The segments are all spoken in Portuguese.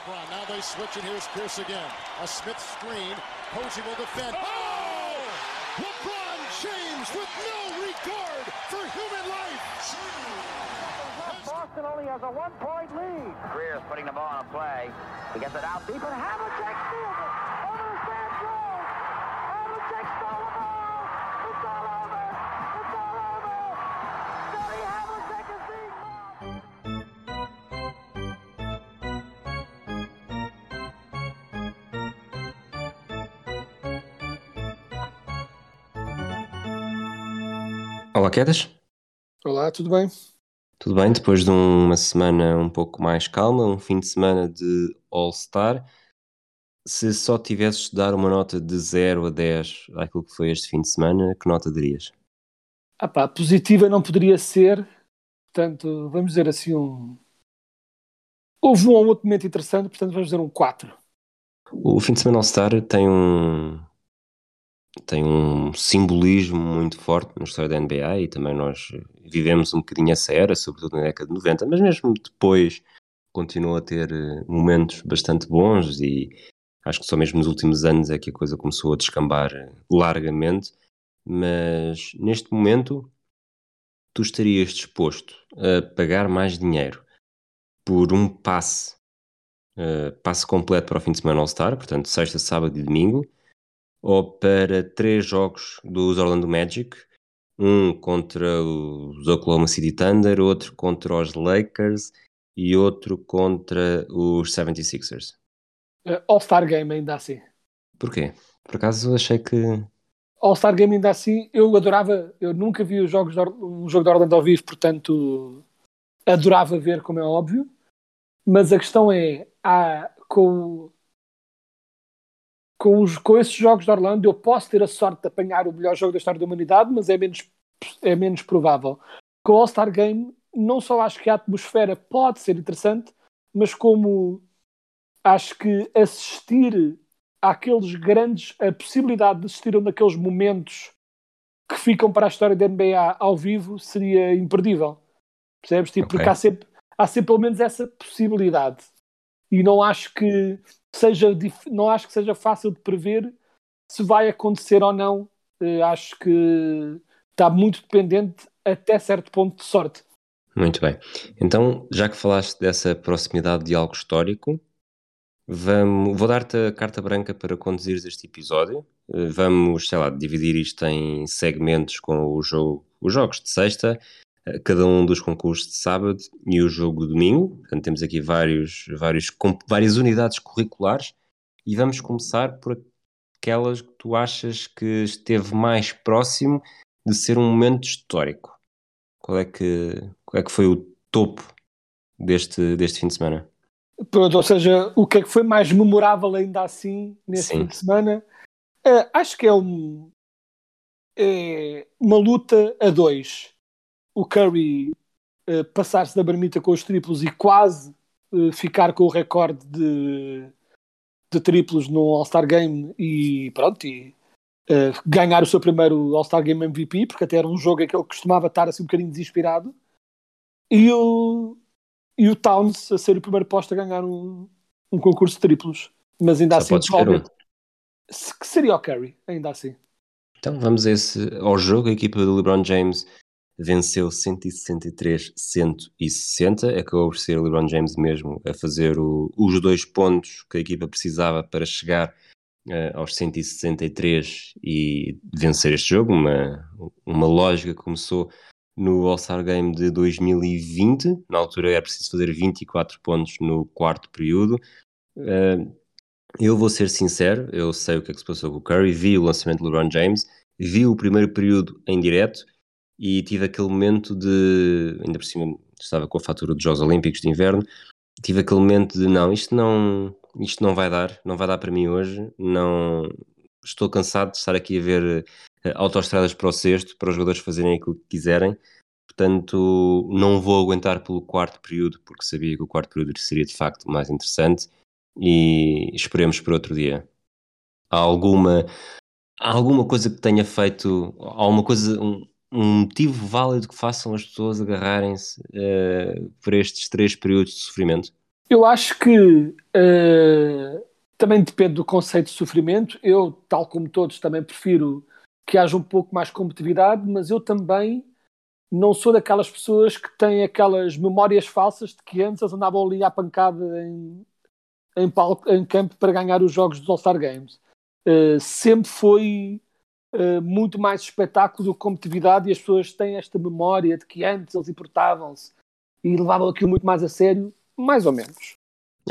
LeBron. Now they switch, and here's Pierce again. A Smith screen. Posey will defend. Oh! oh! LeBron James with no regard for human life. Boston only has a one-point lead. Greer's putting the ball on a play. He gets it out deep. But Havlicek steals it. Over to Sam Jones. Havlicek stole Olá, Quedas. Olá, tudo bem? Tudo bem? Depois de uma semana um pouco mais calma, um fim de semana de All-Star, se só tivesses de dar uma nota de 0 a 10 àquilo que foi este fim de semana, que nota darias? Ah pá, positiva não poderia ser, portanto, vamos dizer assim um... Houve um ou outro momento interessante, portanto vamos dizer um 4. O fim de semana All-Star tem um tem um simbolismo muito forte na história da NBA e também nós vivemos um bocadinho essa era, sobretudo na década de 90, mas mesmo depois continuou a ter eh, momentos bastante bons e acho que só mesmo nos últimos anos é que a coisa começou a descambar eh, largamente, mas neste momento tu estarias disposto a pagar mais dinheiro por um passe, eh, passe completo para o fim de semana All-Star, portanto sexta, sábado e domingo, ou para três jogos dos Orlando Magic, um contra os Oklahoma City Thunder, outro contra os Lakers e outro contra os 76ers. Uh, All-Star Game ainda assim. Porquê? Por acaso achei que. All-Star Game ainda assim, eu adorava, eu nunca vi os jogos um jogo de Orlando ao vivo, portanto adorava ver, como é óbvio, mas a questão é, há, com, com, os, com esses jogos de Orlando eu posso ter a sorte de apanhar o melhor jogo da história da humanidade, mas é menos, é menos provável. Com o All-Star Game, não só acho que a atmosfera pode ser interessante, mas como acho que assistir àqueles grandes, a possibilidade de assistir a um daqueles momentos que ficam para a história da NBA ao vivo seria imperdível. Percebes? Tipo, Ok. Porque há sempre, há sempre pelo menos essa possibilidade. E não acho que seja, não acho que seja fácil de prever se vai acontecer ou não. Eh, acho que está muito dependente até certo ponto de sorte. Muito bem. Então, já que falaste dessa proximidade de algo histórico, vamos, vou dar-te a carta branca para conduzires este episódio. Eh, Vamos, sei lá, dividir isto em segmentos com o jogo, os jogos de sexta, cada um dos concursos de sábado e o jogo de domingo. Portanto, temos aqui vários, vários, várias unidades curriculares e vamos começar por aquelas que tu achas que esteve mais próximo de ser um momento histórico. Qual é que, qual é que foi o topo deste, deste fim de semana? Pronto, ou seja, o que é que foi mais memorável ainda assim nesse Sim. fim de semana? Eh, acho que é, um, é uma luta a dois. O Curry eh, passar-se da marmita com os triplos e quase eh, ficar com o recorde de, de triplos no All-Star Game e pronto, e eh, ganhar o seu primeiro All-Star Game MVP, porque até era um jogo em que ele costumava estar assim um bocadinho desinspirado. E o, e o Towns a ser o primeiro posto a ganhar um, um concurso de triplos. Mas ainda Só assim, provavelmente- que seria o Curry, ainda assim. Então vamos a esse, ao jogo. A equipa do LeBron James venceu 163-160. Acabou por ser o LeBron James mesmo a fazer o- os dois pontos que a equipa precisava para chegar eh, aos 163 e vencer este jogo. Uma, uma lógica começou no All-Star Game de 2020. Na altura era preciso fazer 24 pontos no quarto período. Eh, eu vou ser sincero, eu sei o que é que se passou com o Curry, vi o lançamento do LeBron James, vi o primeiro período em direto e tive aquele momento de, ainda por cima estava com a fatura dos Jogos Olímpicos de Inverno, tive aquele momento de não, isto não, isto não vai dar, não vai dar para mim hoje, não estou cansado de estar aqui a ver eh, autoestradas para o sexto, para os jogadores fazerem aquilo que quiserem, portanto não vou aguentar pelo quarto período, porque sabia que o quarto período seria de facto mais interessante e esperemos por outro dia. Há alguma, há alguma coisa que tenha feito, há uma coisa, um motivo válido que façam as pessoas agarrarem-se eh, por estes três períodos de sofrimento? Eu acho que uh, também depende do conceito de sofrimento. Eu, tal como todos, também prefiro que haja um pouco mais competitividade, mas eu também não sou daquelas pessoas que têm aquelas memórias falsas de que antes andavam ali à pancada em, em, palco, em campo para ganhar os jogos dos All-Star Games. Uh, sempre foi uh, muito mais espetáculo do que competitividade e as pessoas têm esta memória de que antes eles importavam-se e levavam aquilo muito mais a sério, mais ou menos.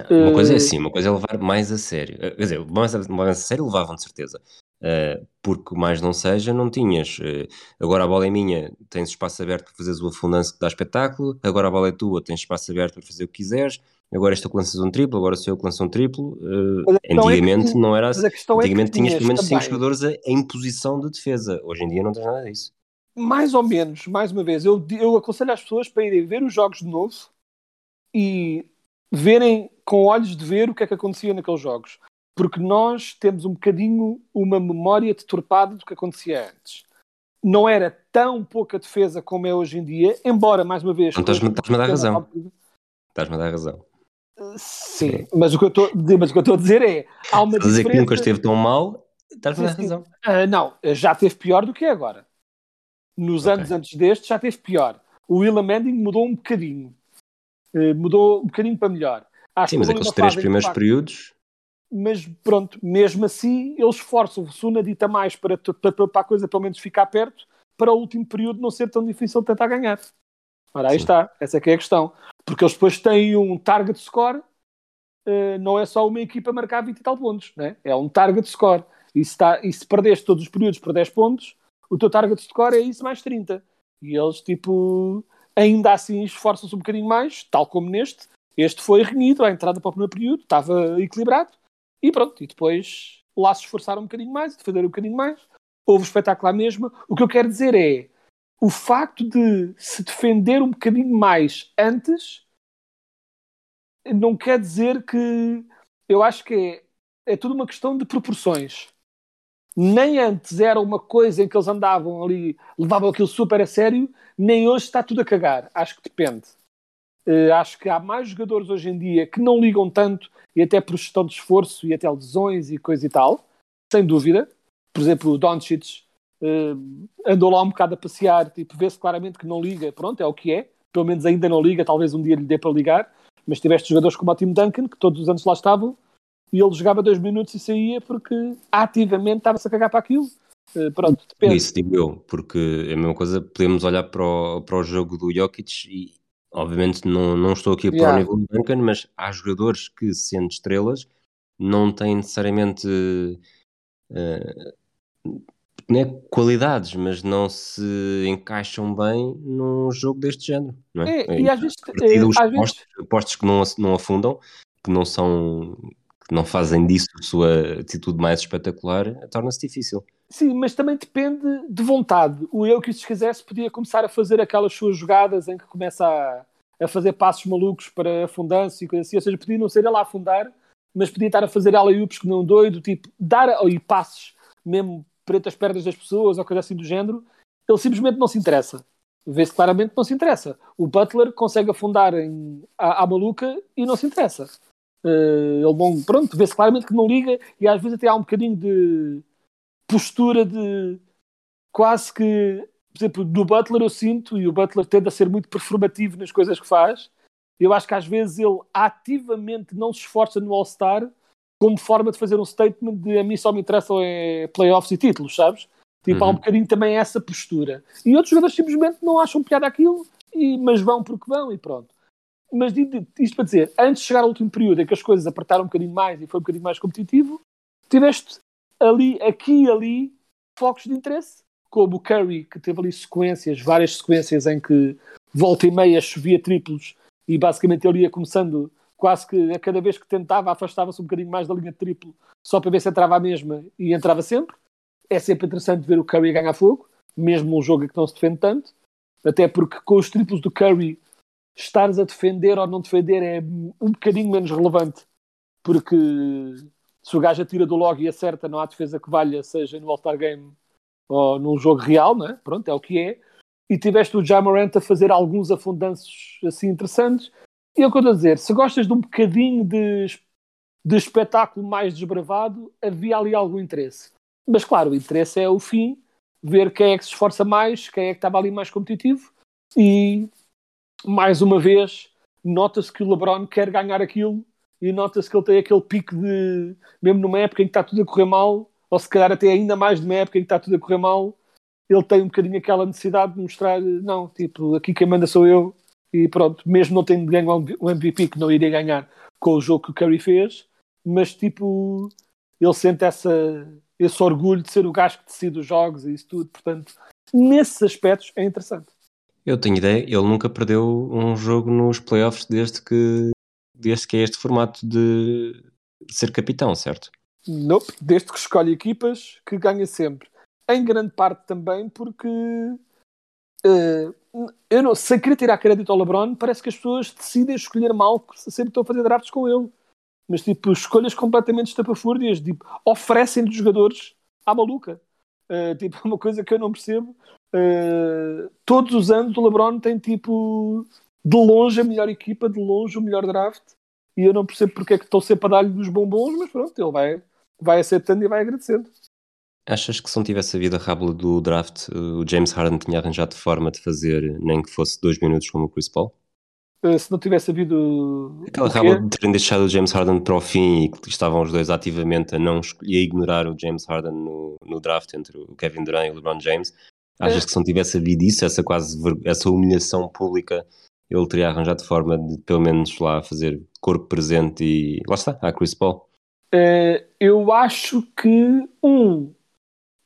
Uma coisa é assim, uma coisa é levar mais a sério. Quer dizer, mais a, mais a sério levavam de certeza. Uh, porque mais não seja, não tinhas. Uh, agora a bola é minha, tens espaço aberto para fazeres o afundanço que dá espetáculo. Agora a bola é tua, tens espaço aberto para fazer o que quiseres. Agora és tu que lanças um triplo, agora sou eu que lanço um triplo. Uh, antigamente é que, não era assim. Antigamente é tinhas pelo menos 5 jogadores em posição de defesa. Hoje em dia não tens nada disso. Mais ou menos, mais uma vez, eu, eu aconselho as pessoas para irem ver os jogos de novo e verem com olhos de ver o que é que acontecia naqueles jogos porque nós temos um bocadinho uma memória deturpada do que acontecia antes. Não era tão pouca defesa como é hoje em dia, embora, mais uma vez... Estás-me a dar razão. Estás-me a dar razão. Sim, mas o que eu estou a dizer é... Há uma dizer que nunca esteve tão mal, estás-me a razão. Uh, não, já teve pior do que é agora. Nos okay. anos antes deste já teve pior. O William Manning mudou um bocadinho. Uh, mudou um bocadinho para melhor. Acho Sim, mas aqueles três primeiros períodos mas pronto, mesmo assim eles esforçam-se uma dita mais para, para, para, a coisa pelo menos ficar perto, para o último período não ser tão difícil de tentar ganhar. Ora, aí Sim. está, essa é que é a questão. Porque eles depois têm um target score, uh, não é só uma equipa marcar 20 e tal pontos, né? é um target score. E se, está, e se perdeste todos os períodos por 10 pontos, o teu target score é isso mais 30. E eles, tipo, ainda assim esforçam-se um bocadinho mais, tal como neste. Este foi renhido à entrada para o primeiro período, estava equilibrado e pronto, e depois lá se esforçaram um bocadinho mais, defenderam um bocadinho mais. Houve espetáculo à mesma. O que eu quero dizer é o facto de se defender um bocadinho mais antes não quer dizer que eu acho que é, é tudo uma questão de proporções. Nem antes era uma coisa em que eles andavam ali, levavam aquilo super a sério, nem hoje está tudo a cagar. Acho que depende. Uh, acho que há mais jogadores hoje em dia que não ligam tanto e até por gestão de esforço e até lesões e coisa e tal, sem dúvida. Por exemplo, o Doncic uh, andou lá um bocado a passear, tipo, vê-se claramente que não liga, pronto, é o que é. Pelo menos ainda não liga, talvez um dia lhe dê para ligar. Mas tiveste jogadores como o Tim Duncan, que todos os anos lá estavam, e ele jogava dois minutos e saía porque ativamente estava-se a cagar para aquilo. Uh, pronto, depende. Isso digo eu, porque é a mesma coisa, podemos olhar para o, para o jogo do Jokic e, Obviamente não, não estou aqui para o nível do Duncan, mas há jogadores que, sendo estrelas, não têm necessariamente uh, não é qualidades, mas não se encaixam bem num jogo deste género. Não é? É, e às vezes, é, os às postos, vezes... postos que não, não afundam, que não são que não fazem disso a sua atitude mais espetacular, torna-se difícil. Sim, mas também depende de vontade. O eu que se quisesse podia começar a fazer aquelas suas jogadas em que começa a, a fazer passos malucos para afundanço e coisa assim. Ou seja, podia não ser ele a afundar, mas podia estar a fazer alley-oops que não doido, tipo, dar e passos mesmo preto as pernas das pessoas ou coisa assim do género. Ele simplesmente não se interessa. Vê-se claramente que não se interessa. O Butler consegue afundar em, à, maluca e não se interessa. Uh, ele não, pronto, vê-se claramente que não liga e às vezes até há um bocadinho de postura de quase que, por exemplo, do Butler eu sinto, e o Butler tende a ser muito performativo nas coisas que faz, eu acho que às vezes ele ativamente não se esforça no All-Star como forma de fazer um statement de a mim só me interessam é playoffs e títulos, sabes? Tipo, uhum. há um uhum. bocadinho também essa postura. E outros jogadores simplesmente não acham piada aquilo, e, mas vão porque vão e pronto. Mas isto para dizer, antes de chegar ao último período em que as coisas apertaram um bocadinho mais e foi um bocadinho mais competitivo, tiveste ali, aqui e ali, focos de interesse, como o Curry, que teve ali sequências, várias sequências em que volta e meia chovia triplos e basicamente ele ia começando quase que a cada vez que tentava afastava-se um bocadinho mais da linha triplo só para ver se entrava a mesma e entrava sempre. É sempre interessante ver o Curry ganhar fogo, mesmo num jogo que não se defende tanto, até porque com os triplos do Curry estares a defender ou não defender é um bocadinho menos relevante porque se o gajo atira do log e acerta, não há defesa que valha, seja no All-Star Game ou num jogo real, né? pronto, é o que é. E tiveste o Jamarant a fazer alguns afundanços assim interessantes. E é o que eu estou a dizer, se gostas de um bocadinho de, de espetáculo mais desbravado, havia ali algum interesse. Mas claro, o interesse é o fim, ver quem é que se esforça mais, quem é que estava ali mais competitivo e mais uma vez nota-se que o LeBron quer ganhar aquilo e nota-se que ele tem aquele pico de mesmo numa época em que está tudo a correr mal, ou se calhar até ainda mais numa época em que está tudo a correr mal, ele tem um bocadinho aquela necessidade de mostrar, não, tipo, aqui quem manda sou eu e pronto, mesmo não tendo ganho o MVP que não iria ganhar com o jogo que o Curry fez, mas tipo, ele sente essa, esse orgulho de ser o gajo que decide os jogos e isso tudo, portanto, nesses aspectos é interessante. Eu tenho ideia, ele nunca perdeu um jogo nos playoffs desde que, desde que é este formato de ser capitão, certo? Nope, desde que escolhe equipas que ganha sempre. Em grande parte também porque uh, eu não, sem querer tirar crédito ao LeBron, parece que as pessoas decidem escolher mal sempre estão a fazer drafts com ele. Mas tipo, escolhas completamente estapafúrdias, tipo, oferecem-lhe jogadores à maluca. Uh, tipo, uma coisa que eu não percebo. Uh, todos os anos o LeBron tem tipo de longe a melhor equipa, de longe o melhor draft. E eu não percebo porque é que estão sempre a dar-lhe os bombons, mas pronto, ele vai, vai aceitando e vai agradecendo. Achas que se não tivesse havido a rábula do draft, o James Harden tinha arranjado forma de fazer nem que fosse dois minutos como o Chris Paul? Uh, se não tivesse havido. Aquela rábula de terem deixado o James Harden para o fim e que estavam os dois ativamente a não e a ignorar o James Harden no, no draft entre o Kevin Durant e o LeBron James. Achas é. que se não tivesse havido isso, essa quase essa humilhação pública, ele teria arranjado forma de pelo menos lá fazer corpo presente e lá está, a Chris Paul? Uh, eu acho que um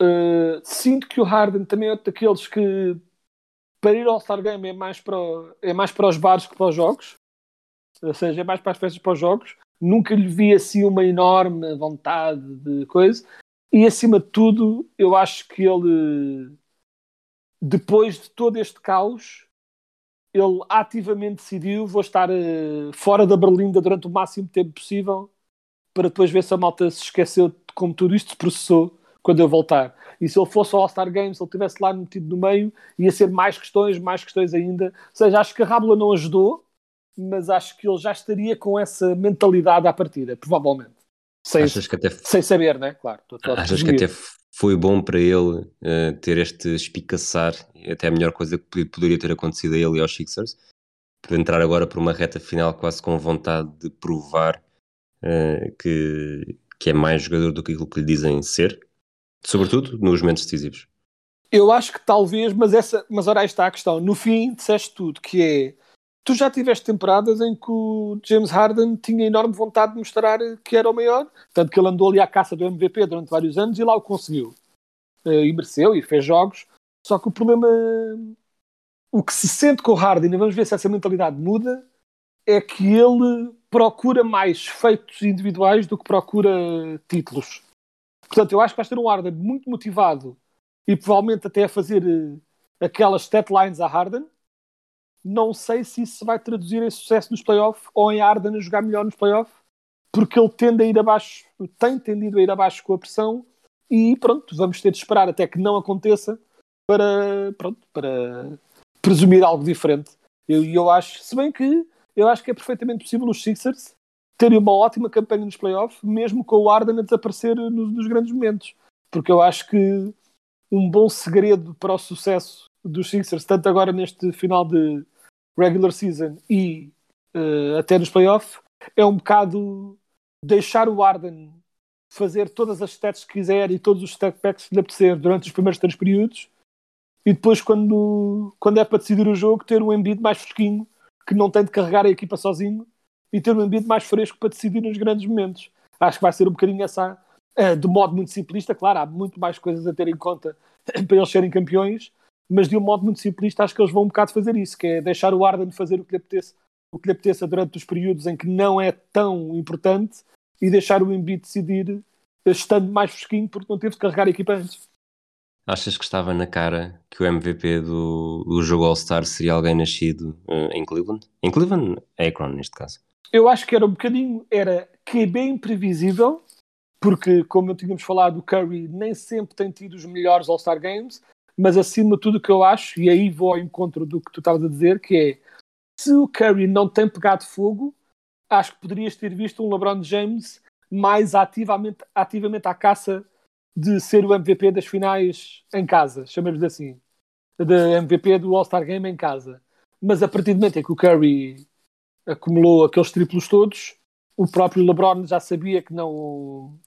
uh, sinto que o Harden também é daqueles que para ir ao All-Star Game é mais, para, é mais para os bares que para os jogos. Ou seja, é mais para as festas para os jogos. Nunca lhe vi assim uma enorme vontade de coisa. E acima de tudo, eu acho que ele, depois de todo este caos, ele ativamente decidiu: vou estar uh, fora da Berlinda durante o máximo tempo possível, para depois ver se a malta se esqueceu de como tudo isto se processou quando eu voltar. E se ele fosse ao All-Star Games, se ele estivesse lá metido no meio, ia ser mais questões, mais questões ainda. Ou seja, acho que a Rábula não ajudou, mas acho que ele já estaria com essa mentalidade à partida, provavelmente. Sem, Achas que até... sem saber, né? Claro. Tô, tô Achas que até foi bom para ele uh, ter este espicaçar, até a melhor coisa que poderia ter acontecido a ele e aos Sixers, por entrar agora por uma reta final quase com vontade de provar uh, que, que é mais jogador do que aquilo que lhe dizem ser? Sobretudo nos momentos decisivos. Eu acho que talvez, mas, essa, mas ora está a questão. No fim, disseste tudo, que é. Tu já tiveste temporadas em que o James Harden tinha enorme vontade de mostrar que era o maior, tanto que ele andou ali à caça do MVP durante vários anos e lá o conseguiu. Eh, e mereceu e fez jogos. Só que o problema. O que se sente com o Harden, e vamos ver se essa mentalidade muda, é que ele procura mais feitos individuais do que procura títulos. Portanto, eu acho que vais ter um Harden muito motivado e provavelmente até a fazer uh, aquelas stat lines a Harden. Não sei se isso vai traduzir em sucesso nos playoffs ou em Harden a jogar melhor nos playoffs, porque ele tende a ir abaixo, tem tendido a ir abaixo com a pressão e pronto, vamos ter de esperar até que não aconteça para, pronto, para presumir algo diferente. E eu, eu acho, se bem que eu acho que é perfeitamente possível os Sixers terem uma ótima campanha nos playoffs, mesmo com o Arden a desaparecer nos, nos, grandes momentos. Porque eu acho que um bom segredo para o sucesso dos Sixers, tanto agora neste final de regular season e uh, até nos playoffs, é um bocado deixar o Arden fazer todas as stats que quiser e todos os step backs que lhe apetecer durante os primeiros três períodos e depois quando, quando é para decidir o jogo ter um Embiid mais fresquinho que não tem de carregar a equipa sozinho e ter um ambiente mais fresco para decidir nos grandes momentos. Acho que vai ser um bocadinho essa, uh, de modo muito simplista, claro, há muito mais coisas a ter em conta para eles serem campeões, mas de um modo muito simplista acho que eles vão um bocado fazer isso, que é deixar o Arden fazer o que lhe apeteça, o que lhe apeteça durante os períodos em que não é tão importante e deixar o Embiid decidir estando mais fresquinho porque não teve de carregar a equipa antes. Achas que estava na cara que o MVP do, do jogo All-Star seria alguém nascido uh, em Cleveland? Em Cleveland, Akron neste caso eu acho que era um bocadinho, era que é bem previsível, porque como tínhamos falado, o Curry nem sempre tem tido os melhores All-Star Games, mas acima de tudo o que eu acho, e aí vou ao encontro do que tu estavas a dizer, que é se o Curry não tem pegado fogo, acho que poderias ter visto um LeBron James mais ativamente, ativamente à caça de ser o MVP das finais em casa, chamemos assim, de MVP do All-Star Game em casa. Mas a partir do momento em que o Curry acumulou aqueles triplos todos, o próprio LeBron já sabia que não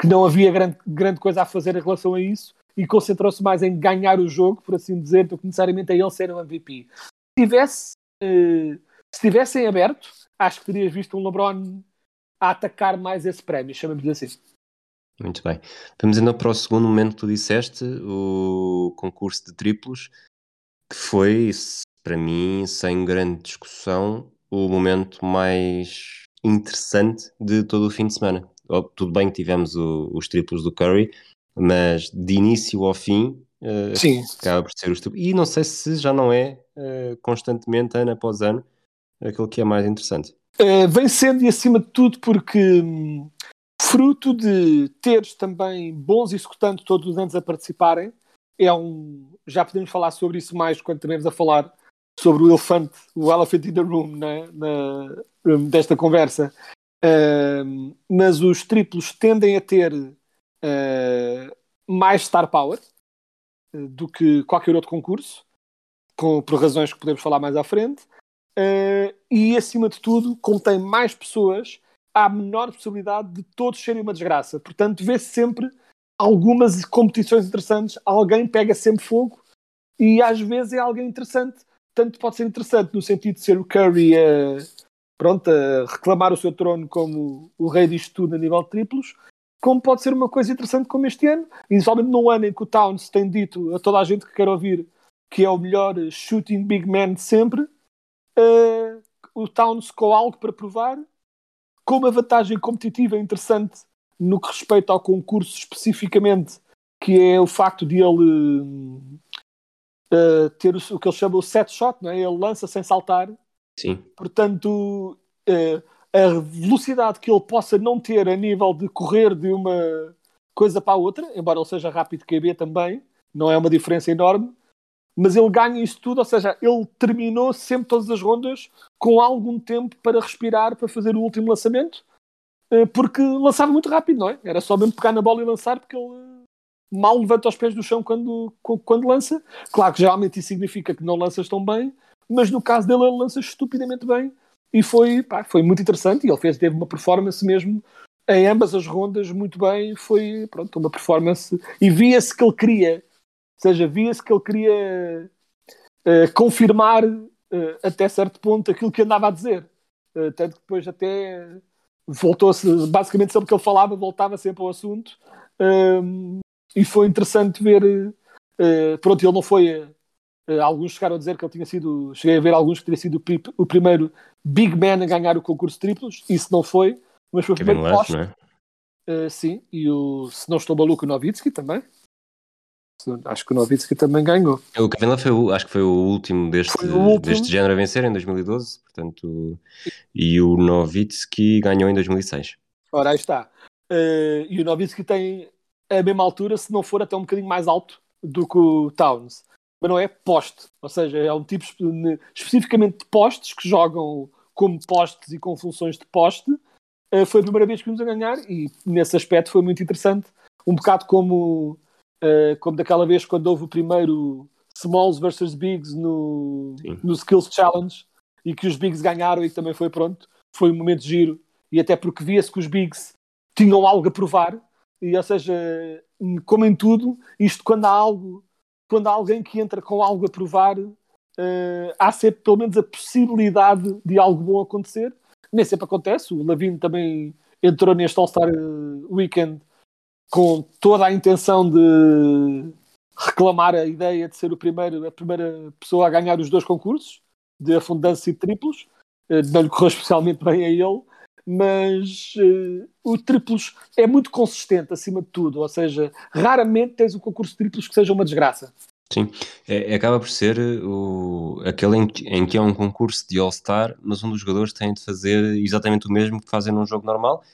que não havia grande, grande coisa a fazer em relação a isso e concentrou-se mais em ganhar o jogo, por assim dizer, do que necessariamente a ele ser o MVP. Se tivesse, uh, se tivessem aberto, acho que terias visto um LeBron a atacar mais esse prémio, chamamos-lhe assim. Muito bem. Vamos então para o segundo momento que tu disseste, o concurso de triplos, que foi, para mim, sem grande discussão, o momento mais interessante de todo o fim de semana. Tudo bem que tivemos o, os triplos do Curry, mas de início ao fim uh, Sim. acaba por ser os triplos. E não sei se já não é uh, constantemente, ano após ano, aquilo que é mais interessante. Uh, vem sendo e acima de tudo porque hum, fruto de teres também bons executantes todos os anos a participarem, é um. Já podemos falar sobre isso mais quando estivermos a falar sobre o elefante, o elephant in the room, né? Na, hum, desta conversa. Uh, mas os triplos tendem a ter uh, mais star power do que qualquer outro concurso, com, por razões que podemos falar mais à frente. Uh, e acima de tudo, como tem mais pessoas, há menor possibilidade de todos serem uma desgraça. Portanto, vê-se sempre algumas competições interessantes, alguém pega sempre fogo e às vezes é alguém interessante. Tanto pode ser interessante no sentido de ser o Curry a, pronto, a reclamar o seu trono como o rei disto tudo a nível de triplos, como pode ser uma coisa interessante como este ano, e somente num ano em que o Towns tem dito a toda a gente que quer ouvir que é o melhor shooting big man de sempre, uh, o Towns com algo para provar, com uma vantagem competitiva interessante no que respeita ao concurso especificamente, que é o facto de ele uh, ter o, o, que ele chama o set shot, não é? ele lança sem saltar. Sim. Portanto, uh, a velocidade que ele possa não ter a nível de correr de uma coisa para a outra, embora ele seja rápido KB também, não é uma diferença enorme, mas ele ganha isso tudo, ou seja, ele terminou sempre todas as rondas com algum tempo para respirar, para fazer o último lançamento, eh, porque lançava muito rápido, não é? Era só mesmo pegar na bola e lançar, porque ele mal levanta os pés do chão quando, quando lança. Claro que geralmente isso significa que não lanças tão bem, mas no caso dele ele lança estupidamente bem e foi, pá, foi muito interessante e ele fez, teve uma performance mesmo em ambas as rondas muito bem, foi pronto, uma performance e via-se que ele queria seja, via-se que ele queria uh, confirmar uh, até certo ponto aquilo que andava a dizer. Uh, tanto que depois até voltou-se, basicamente sempre que ele falava, voltava sempre ao assunto. Ehm, e foi interessante ver. pronto, ele não foi. alguns chegaram a dizer que ele tinha sido. Cheguei a ver alguns que teria sido o, o primeiro big man a ganhar o concurso triplos. Isso não foi, mas foi o primeiro Love, não é? sim, e o, se não estou maluco, o Novitsky também. Acho que o Novitsky também ganhou. O Kevin Love foi o, acho que foi o último deste, o último. deste género a vencer em 2012, portanto, e o Novitsky ganhou em 2006. Ora, aí está. Uh, e o Novitsky tem a mesma altura, se não for até um bocadinho mais alto do que o Towns. Mas não é poste, ou seja, é um tipo especificamente de postes que jogam como postes e com funções de poste. Uh, foi a primeira vez que vimos a ganhar e nesse aspecto foi muito interessante. Um bocado como uh, como daquela vez quando houve o primeiro Smalls versus Bigs no, no Skills Challenge e que os Bigs ganharam e que também foi pronto. Foi um momento giro e até porque via-se que os Bigs tinham algo a provar e ou seja, como em tudo, isto quando há algo, quando há alguém que entra com algo a provar, uh, há sempre pelo menos a possibilidade de algo bom acontecer. Nem sempre acontece. O Lavino também entrou neste All-Star Weekend com toda a intenção de reclamar a ideia de ser o primeiro, a primeira pessoa a ganhar os dois concursos de afundança e triplos. Eh, não lhe correu especialmente bem a ele, mas uh, o triplos é muito consistente acima de tudo, ou seja, raramente tens um concurso de triplos que seja uma desgraça. Sim, é, acaba por ser o, aquele em, em, que é um concurso de All-Star, mas um dos jogadores tem de fazer exatamente o mesmo que fazem num jogo normal,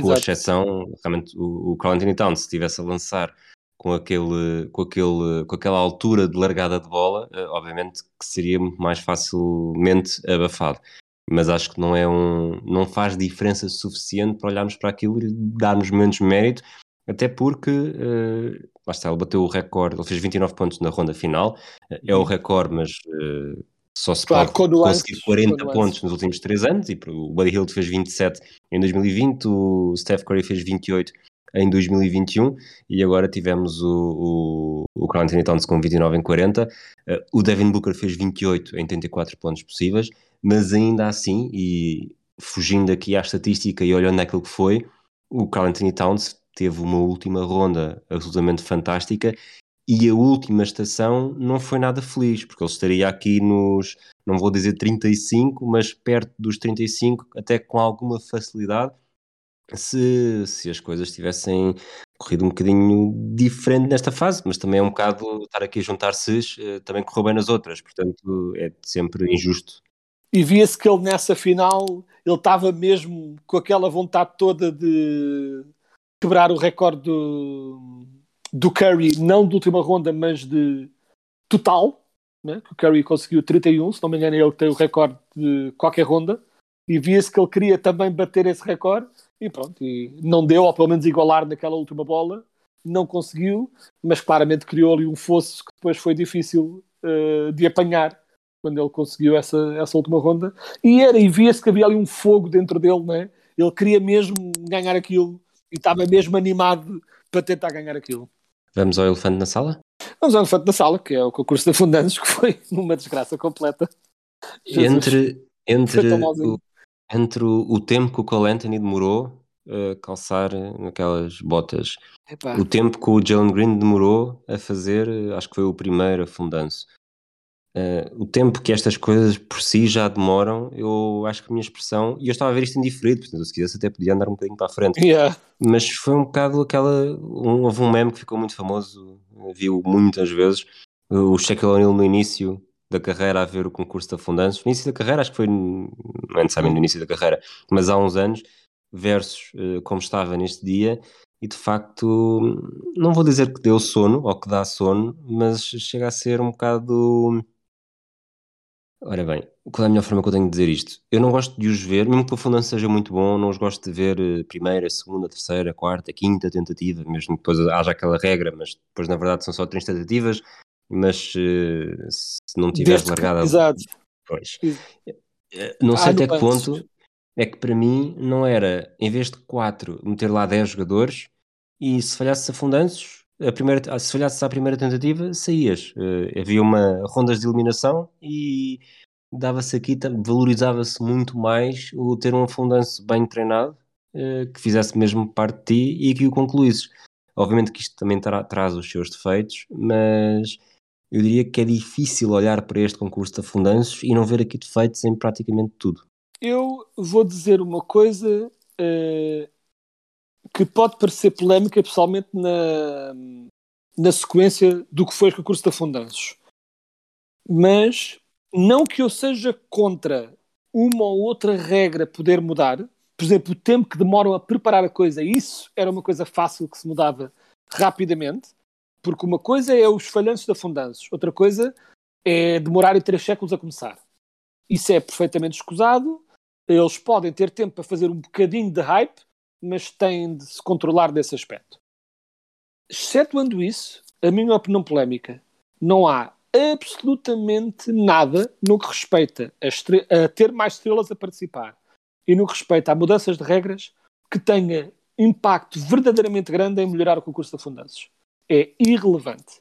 com a exceção, realmente, o, o Carl Anthony Towns, se estivesse a lançar com, aquele, com, aquele, com aquela altura de largada de bola, uh, obviamente que seria muito mais facilmente abafado. Mas acho que não é um, não faz diferença suficiente para olharmos para aquilo e darmos menos mérito, até porque uh, lá está, ele bateu o recorde, ele fez 29 pontos na ronda final, é o Uhum. recorde, mas uh, só se Claro, pode conseguir 40 com pontos nos últimos 3 anos, e o Buddy Hield fez 27 em 2020, o Steph Curry fez 28 em 2021 e agora tivemos o, o, o Carl Anthony Towns com 29 em 40, uh, o Devin Booker fez 28 em 34 pontos possíveis, mas ainda assim, e fugindo aqui à estatística e olhando naquilo que foi, o Carl Anthony Towns teve uma última ronda absolutamente fantástica e a última estação não foi nada feliz, porque ele estaria aqui nos, não vou dizer 35, mas perto dos 35, até com alguma facilidade, se, se as coisas tivessem corrido um bocadinho diferente nesta fase, mas também é um bocado estar aqui a juntar-se, uh, também correu bem nas outras, portanto é sempre injusto. E via-se que ele nessa final, ele estava mesmo com aquela vontade toda de quebrar o recorde do, do Curry, não de última ronda, mas de total, né? o Curry conseguiu 31, se não me engano, ele tem o recorde de qualquer ronda, e via-se que ele queria também bater esse recorde, e pronto, e não deu, ou pelo menos igualar naquela última bola, não conseguiu, mas claramente criou ali um fosso que depois foi difícil uh, de apanhar quando ele conseguiu essa, essa última ronda, e era, e via-se que havia ali um fogo dentro dele, né? ele queria mesmo ganhar aquilo, e estava mesmo animado para tentar ganhar aquilo. Vamos ao elefante na sala? Vamos ao elefante na sala, que é o concurso de afundantes, que foi uma desgraça completa. Entre, entre, o, entre o, tempo que o Cole Anthony demorou a calçar naquelas botas, Epá. o tempo que o Jalen Green demorou a fazer, acho que foi o primeiro afundanço. Uh, o tempo que estas coisas por si já demoram, eu acho que a minha expressão, e eu estava a ver isto em diferido, portanto, se quisesse até podia andar um bocadinho para a frente, yeah. mas foi um bocado aquela. Um, houve um meme que ficou muito famoso, viu muitas vezes, o Shaquille O'Neal no início da carreira a ver o concurso de afundanços, no início da carreira, acho que foi, não é necessariamente no início da carreira, mas há uns anos, versus uh, como estava neste dia, e de facto, não vou dizer que deu sono ou que dá sono, mas chega a ser um bocado Ora bem, qual é a melhor forma que eu tenho de dizer isto? Eu não gosto de os ver, mesmo que o afundanço seja muito bom, não os gosto de ver uh, primeira, segunda, terceira, quarta, quinta tentativa, mesmo que depois haja aquela regra, mas depois na verdade são só três tentativas, mas uh, se não tiveres largada... Exato. Pois. Não sei Ah, até que ponto é que para mim não era, em vez de quatro, meter lá 10 jogadores e se falhasse afundanços, a primeira, se falhasses à primeira tentativa, saías. Uh, havia uma rondas de eliminação e dava-se aqui, valorizava-se muito mais o ter um afundanço bem treinado, uh, que fizesse mesmo parte de ti e que o concluísses. Obviamente que isto também tra traz os seus defeitos, mas eu diria que é difícil olhar para este concurso de afundanços e não ver aqui defeitos em praticamente tudo. Eu vou dizer uma coisa uh, que pode parecer polémica, pessoalmente na, na sequência do que foi o concurso de afundanços. Mas não que eu seja contra uma ou outra regra poder mudar. Por exemplo, o tempo que demoram a preparar a coisa, isso era uma coisa fácil que se mudava rapidamente. Porque uma coisa é os falhanços de afundanços, outra coisa é demorarem três séculos a começar. Isso é perfeitamente escusado. Eles podem ter tempo para fazer um bocadinho de hype, mas têm de se controlar desse aspecto. Excetuando isso, a minha opinião polémica, não há absolutamente nada no que respeita a, a, ter mais estrelas a participar e no que respeita a mudanças de regras que tenha impacto verdadeiramente grande em melhorar o concurso de afundanços. É irrelevante.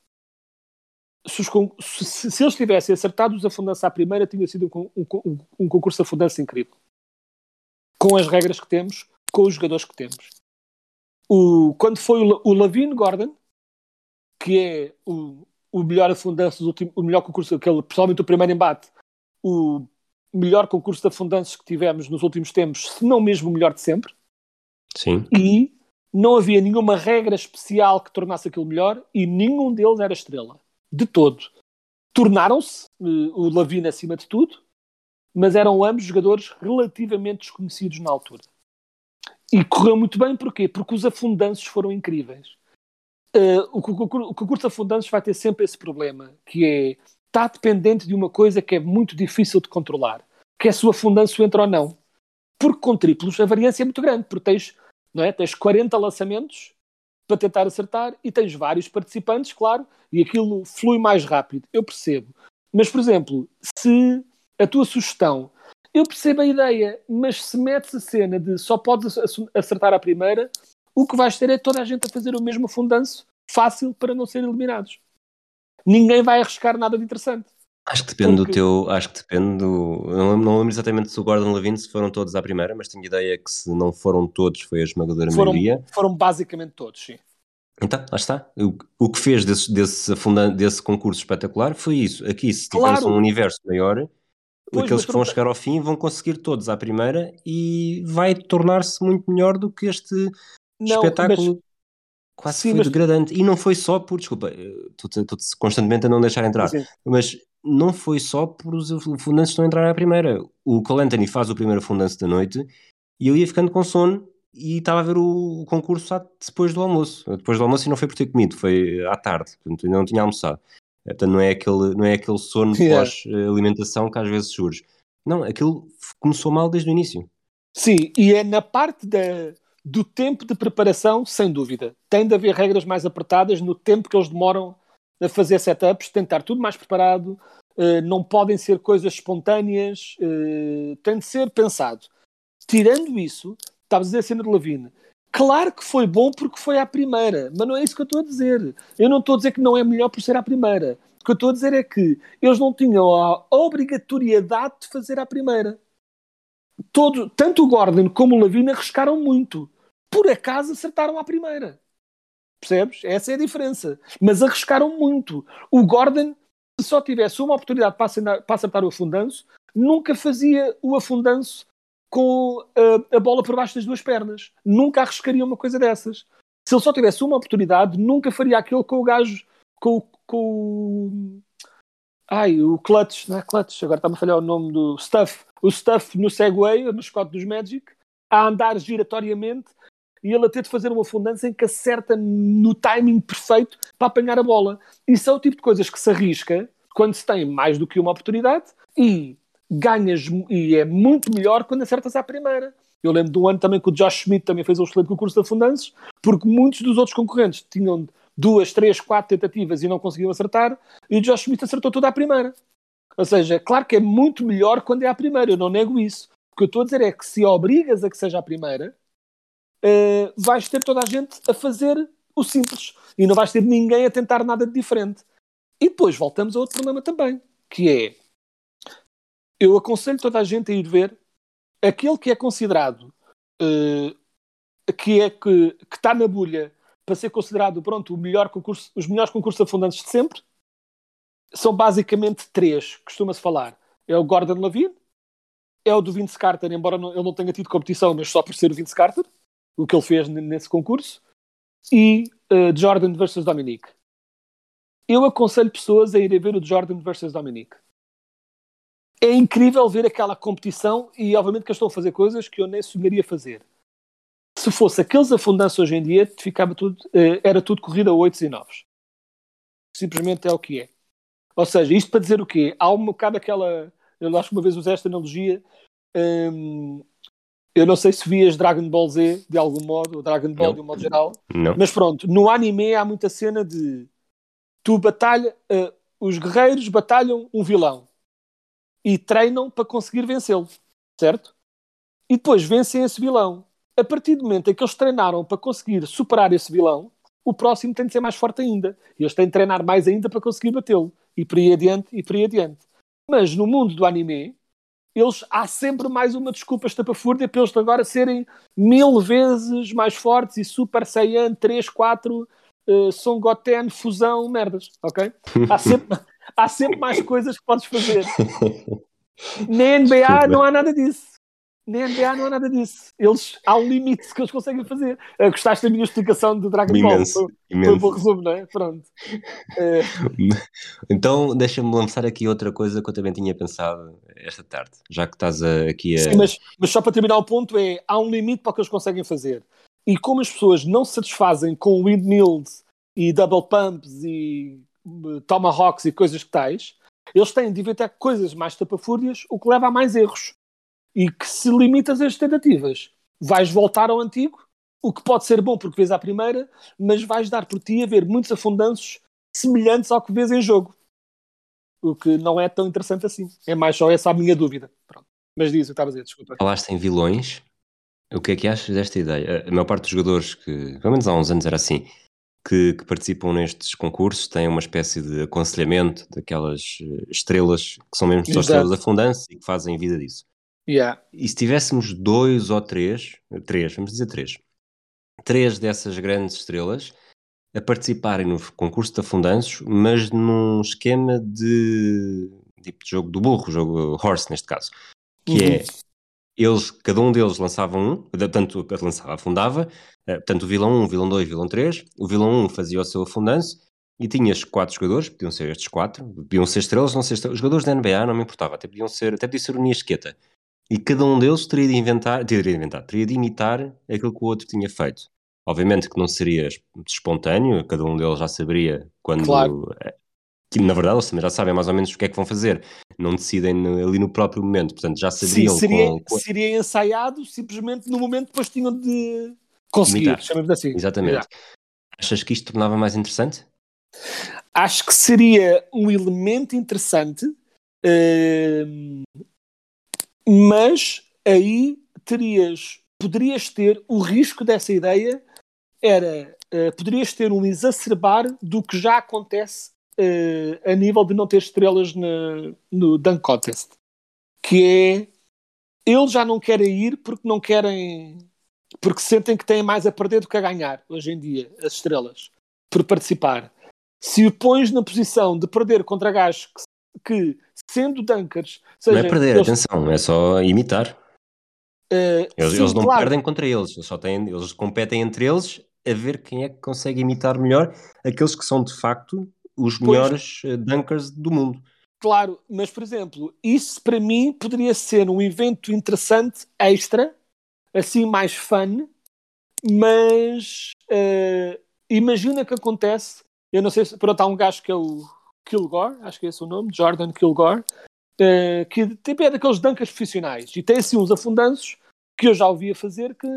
Se, se, se eles tivessem acertado os afundanços à primeira, tinha sido um, um, um concurso de afundanços incrível. Com as regras que temos, com os jogadores que temos. O, quando foi o, o Lavine Gordon, que é o, o melhor afundanço, o melhor concurso, aquele, pessoalmente o primeiro embate, o melhor concurso de afundanços que tivemos nos últimos tempos, se não mesmo o melhor de sempre. Sim. E não havia nenhuma regra especial que tornasse aquilo melhor e nenhum deles era estrela. De todo. Tornaram-se uh, o Lavine acima de tudo, mas eram ambos jogadores relativamente desconhecidos na altura. E correu muito bem, porquê? Porque os afundanços foram incríveis. Uh, o, o de afundantes vai ter sempre esse problema, que é está dependente de uma coisa que é muito difícil de controlar, que é se o afundanço entra ou não. Porque com triplos a variância é muito grande, porque tens, não é? tens 40 lançamentos para tentar acertar e tens vários participantes, claro, e aquilo flui mais rápido. Eu percebo. Mas, por exemplo, se a tua sugestão, eu percebo a ideia, mas se metes a cena de só podes acertar a primeira, o que vais ter é toda a gente a fazer o mesmo fundanço fácil para não serem eliminados. Ninguém vai arriscar nada de interessante. Acho que depende Porque... do teu. Acho que depende do. Não, não lembro exatamente se o Gordon Levine se foram todos à primeira, mas tenho ideia que se não foram todos foi a esmagadora foram, maioria. Foram basicamente todos, sim. Então, lá está. O, o que fez desse, desse, desse concurso espetacular foi isso. Aqui, se tivermos claro. um universo maior, pois, aqueles que vão chegar ao fim vão conseguir todos à primeira e vai tornar-se muito melhor do que este não, espetáculo. Mas quase Sim, foi mas... degradante. E não foi só por, desculpa, estou constantemente a não deixar entrar, Sim. mas não foi só por os fundantes não entrar à primeira. O Cole Anthony faz o primeiro fundante da noite e eu ia ficando com sono e estava a ver o, concurso depois do almoço. Depois do almoço e não foi por ter comido, foi à tarde, portanto ainda não tinha almoçado. Portanto, não é aquele, não é aquele sono yeah. pós-alimentação que às vezes surge. Não, aquilo começou mal desde o início. Sim, e é na parte da, do tempo de preparação, sem dúvida. Tem de haver regras mais apertadas no tempo que eles demoram a fazer setups, tentar tudo mais preparado, uh, não podem ser coisas espontâneas, uh, tem de ser pensado. Tirando isso, estavas a dizer a cena de Lavine, claro que foi bom porque foi à primeira, mas não é isso que eu estou a dizer. Eu não estou a dizer que não é melhor por ser à primeira. O que eu estou a dizer é que eles não tinham a obrigatoriedade de fazer à primeira todo, tanto o Gordon como o Lavina arriscaram muito. Por acaso acertaram à primeira. Percebes? Essa é a diferença. Mas arriscaram muito. O Gordon, se só tivesse uma oportunidade para para acertar o afundanço, nunca fazia o afundanço com a, a, bola por baixo das duas pernas. Nunca arriscaria uma coisa dessas. Se ele só tivesse uma oportunidade, nunca faria aquilo com o gajo, com, com Ai, o Clutch, não é Clutch, agora está-me a falhar o nome do Stuff. O Stuff no Segway, a mascote dos Magic, a andar giratoriamente e ele a ter de fazer uma fundança em que acerta no timing perfeito para apanhar a bola. Isso é o tipo de coisas que se arrisca quando se tem mais do que uma oportunidade e ganhas e é muito melhor quando acertas à primeira. Eu lembro de um ano também que o Josh Schmidt também fez um excelente concurso de afundanças, porque muitos dos outros concorrentes tinham duas, três, quatro tentativas e não conseguiu acertar, e o Josh Smith acertou toda à primeira. Ou seja, claro que é muito melhor quando é à primeira, eu não nego isso. O que eu estou a dizer é que se obrigas a que seja a primeira, uh, vais ter toda a gente a fazer o simples e não vais ter ninguém a tentar nada de diferente. E depois voltamos a outro problema também, que é eu aconselho toda a gente a ir ver aquele que é considerado uh, que é que, está na bolha para ser considerado pronto, o melhor concurso, os melhores concursos afundantes de sempre, são basicamente três, costuma-se falar. É o Gordon Lavine, é o do Vince Carter, embora não, ele não tenha tido competição, mas só por ser o Vince Carter, o que ele fez nesse concurso, e uh, Jordan versus Dominique. Eu aconselho pessoas a irem ver o Jordan versus Dominique. É incrível ver aquela competição e, obviamente, que eles estão a fazer coisas que eu nem sonharia fazer se fosse aqueles afundanços hoje em dia, ficava tudo, eh, era tudo corrida a 8 e 9. Simplesmente é o que é. Ou seja, isto para dizer o quê? Há um bocado aquela. Eu acho que uma vez usei esta analogia. Hum, eu não sei se vias Dragon Ball Z de algum modo, ou Dragon Ball não. de um modo geral. Não. Mas pronto, no anime há muita cena de tu batalha, uh, os guerreiros batalham um vilão e treinam para conseguir vencê-lo, certo? E depois vencem esse vilão a partir do momento em que eles treinaram para conseguir superar esse vilão, o próximo tem de ser mais forte ainda. E eles têm de treinar mais ainda para conseguir batê-lo. E por aí adiante, e por aí adiante. Mas no mundo do anime, eles há sempre mais uma desculpa estapafúrdia para eles agora serem mil vezes mais fortes e Super Saiyan 3, 4, uh, Son Goten, fusão, merdas, ok? Há sempre, há sempre mais coisas que podes fazer. Na NBA não há nada disso na NBA não há nada disso. Eles, há um limite que eles conseguem fazer. Uh, gostaste da minha explicação de Dragon imenso, Ball? Imenso. Foi um bom resumo, não é? Pronto. Uh... Então, deixa-me lançar aqui outra coisa que eu também tinha pensado esta tarde, já que estás aqui a... Sim, mas, mas só para terminar o ponto é, há um limite para o que eles conseguem fazer. E como as pessoas não se satisfazem com windmills e double pumps e tomahawks e coisas que tais, eles têm de inventar coisas mais tapafúrdias, o que leva a mais erros. E que se limitas às tentativas, vais voltar ao antigo, o que pode ser bom porque vês à primeira, mas vais dar por ti a ver muitos afundanços semelhantes ao que vês em jogo. O que não é tão interessante assim. É mais só essa a minha dúvida. Pronto. Mas diz o que estava a dizer, desculpa. Falaste em vilões. O que é que achas desta ideia? A maior parte dos jogadores que, pelo menos há uns anos era assim, que, que participam nestes concursos têm uma espécie de aconselhamento daquelas eh, estrelas que são mesmo só estrelas da fundança e que fazem vida disso. Yeah. E se tivéssemos dois ou três, três, vamos dizer três, três dessas grandes estrelas a participarem no concurso de afundanços, mas num esquema de tipo de jogo do burro, jogo horse neste caso, que Uhum. é eles, cada um deles lançava um, tanto lançava, afundava, eh, portanto o vilão 1, vilão 2, vilão 3, o vilão 1 fazia o seu afundanço e tinhas quatro jogadores, podiam ser estes quatro, podiam ser estrelas, não ser estrelas, os jogadores da NBA não me importava, até podiam ser, até podia ser o Niasqueta. E cada um deles teria de inventar, teria de inventar, teria de imitar aquilo que o outro tinha feito. Obviamente que não seria es- espontâneo, cada um deles já saberia quando. Claro. eh, Que na verdade eles também já sabem mais ou menos o que é que vão fazer, não decidem ali no próprio momento, portanto já Sim, saberiam seria, com, com- seria ensaiado, simplesmente no momento depois tinham de conseguir, Imitar. chamemos assim. Exatamente. Achas que isto tornava mais interessante? Acho que seria um elemento interessante, hum, mas aí terias, poderias ter o risco dessa ideia era eh, poderias ter um exacerbar do que já acontece a nível de não ter estrelas na- no Dunk Contest, que é eles já não querem ir porque não querem porque sentem que têm mais a perder do que a ganhar hoje em dia, as estrelas, por participar. Se o pões na posição de perder contra gajos que, que, sendo dunkers, não seja, é perder, eles, atenção, é só imitar. eh, Eles, sim, eles não claro, perdem contra eles, eles só têm, eles competem entre eles a ver quem é que consegue imitar melhor aqueles que são de facto os Pois. melhores eh, dunkers do mundo. Claro, mas por exemplo, isso para mim poderia ser um evento interessante, extra, assim mais fun, mas eh, imagina que acontece. Eu não sei se pronto, há um gajo que é o Kilgore, acho que é esse o nome, Jordan Kilgore, eh, que tipo, é daqueles dunkers profissionais e tem assim uns afundanços que eu já ouvia fazer que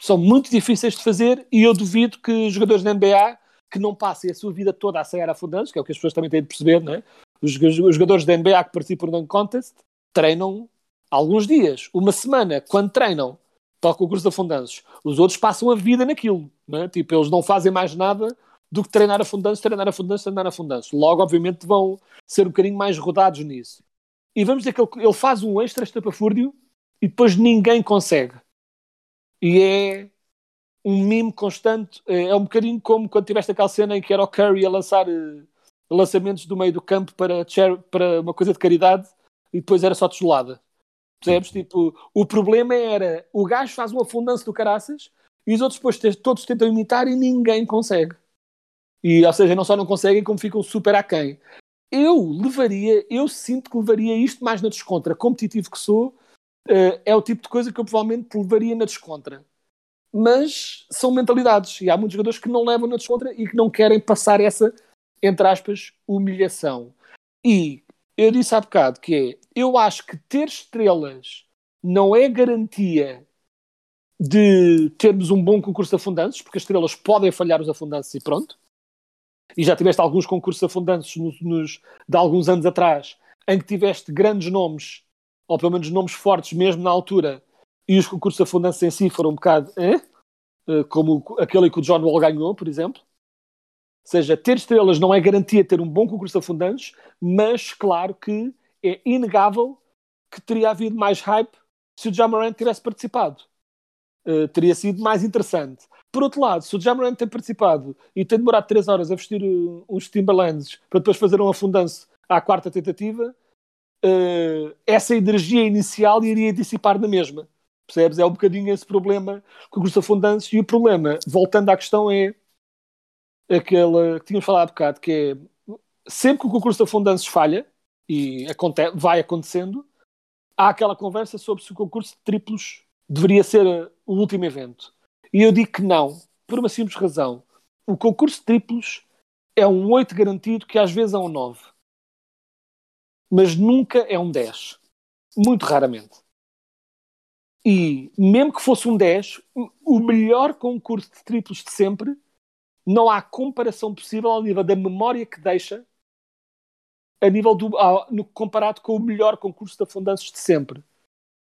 são muito difíceis de fazer e eu duvido que jogadores da NBA que não passem a sua vida toda a sair afundantes, que é o que as pessoas também têm de perceber, não é? Os, os jogadores da NBA que participam Dunk Contest treinam alguns dias, uma semana, quando treinam para o concurso de afundanços. Os outros passam a vida naquilo, não é? Tipo, eles não fazem mais nada do que treinar afundanços, treinar afundanços, treinar afundanços. Logo, obviamente, vão ser um bocadinho mais rodados nisso. E vamos dizer que ele, ele faz um extra estapafúrdio e depois ninguém consegue. E é um mimo constante. É é um bocadinho como quando tiveste aquela cena em que era o Curry a lançar eh, lançamentos do meio do campo para, para uma coisa de caridade e depois era só tijolada. Percebes? Tipo, o problema era o gajo faz um afundanço do caraças e os outros depois todos tentam imitar e ninguém consegue. E, ou seja, não só não conseguem, como ficam super aquém. Eu levaria, eu sinto que levaria isto mais na descontra. Competitivo que sou, eh, é o tipo de coisa que eu provavelmente levaria na descontra. Mas são mentalidades e há muitos jogadores que não levam na descontra e que não querem passar essa, entre aspas, humilhação. E eu disse há bocado que é, eu acho que ter estrelas não é garantia de termos um bom concurso de afundantes, porque as estrelas podem falhar os afundantes e pronto. E já tiveste alguns concursos de afundantes nos, nos- de alguns anos atrás, em que tiveste grandes nomes, ou pelo menos nomes fortes mesmo na altura, e os concursos de afundantes em si foram um bocado, eh? Eh, como aquele que o John Wall ganhou, por exemplo. Ou seja, ter estrelas não é garantia de ter um bom concurso de afundantes, mas claro que é inegável que teria havido mais hype se o Jamarant tivesse participado. Uh, teria sido mais interessante. Por outro lado, se o Jamarant tem participado e tem demorado 3 horas a vestir uh, uns Timberlands para depois fazer um afundanço à quarta tentativa, uh, essa energia inicial iria dissipar na mesma. Percebes? É um bocadinho esse problema com os afundantes. E o problema, voltando à questão, é aquela que tínhamos falado há bocado, que é sempre que o concurso de afundantes falha, e aconte vai acontecendo, há aquela conversa sobre se o concurso de triplos deveria ser uh, o último evento. E eu digo que não, por uma simples razão. o concurso de triplos é um 8 garantido que às vezes é um 9. Mas nunca é um 10. Muito raramente. E mesmo que fosse um 10, o melhor concurso de triplos de sempre, não há comparação possível ao nível da memória que deixa a nível do, no, comparado com o melhor concurso de afundanços de sempre.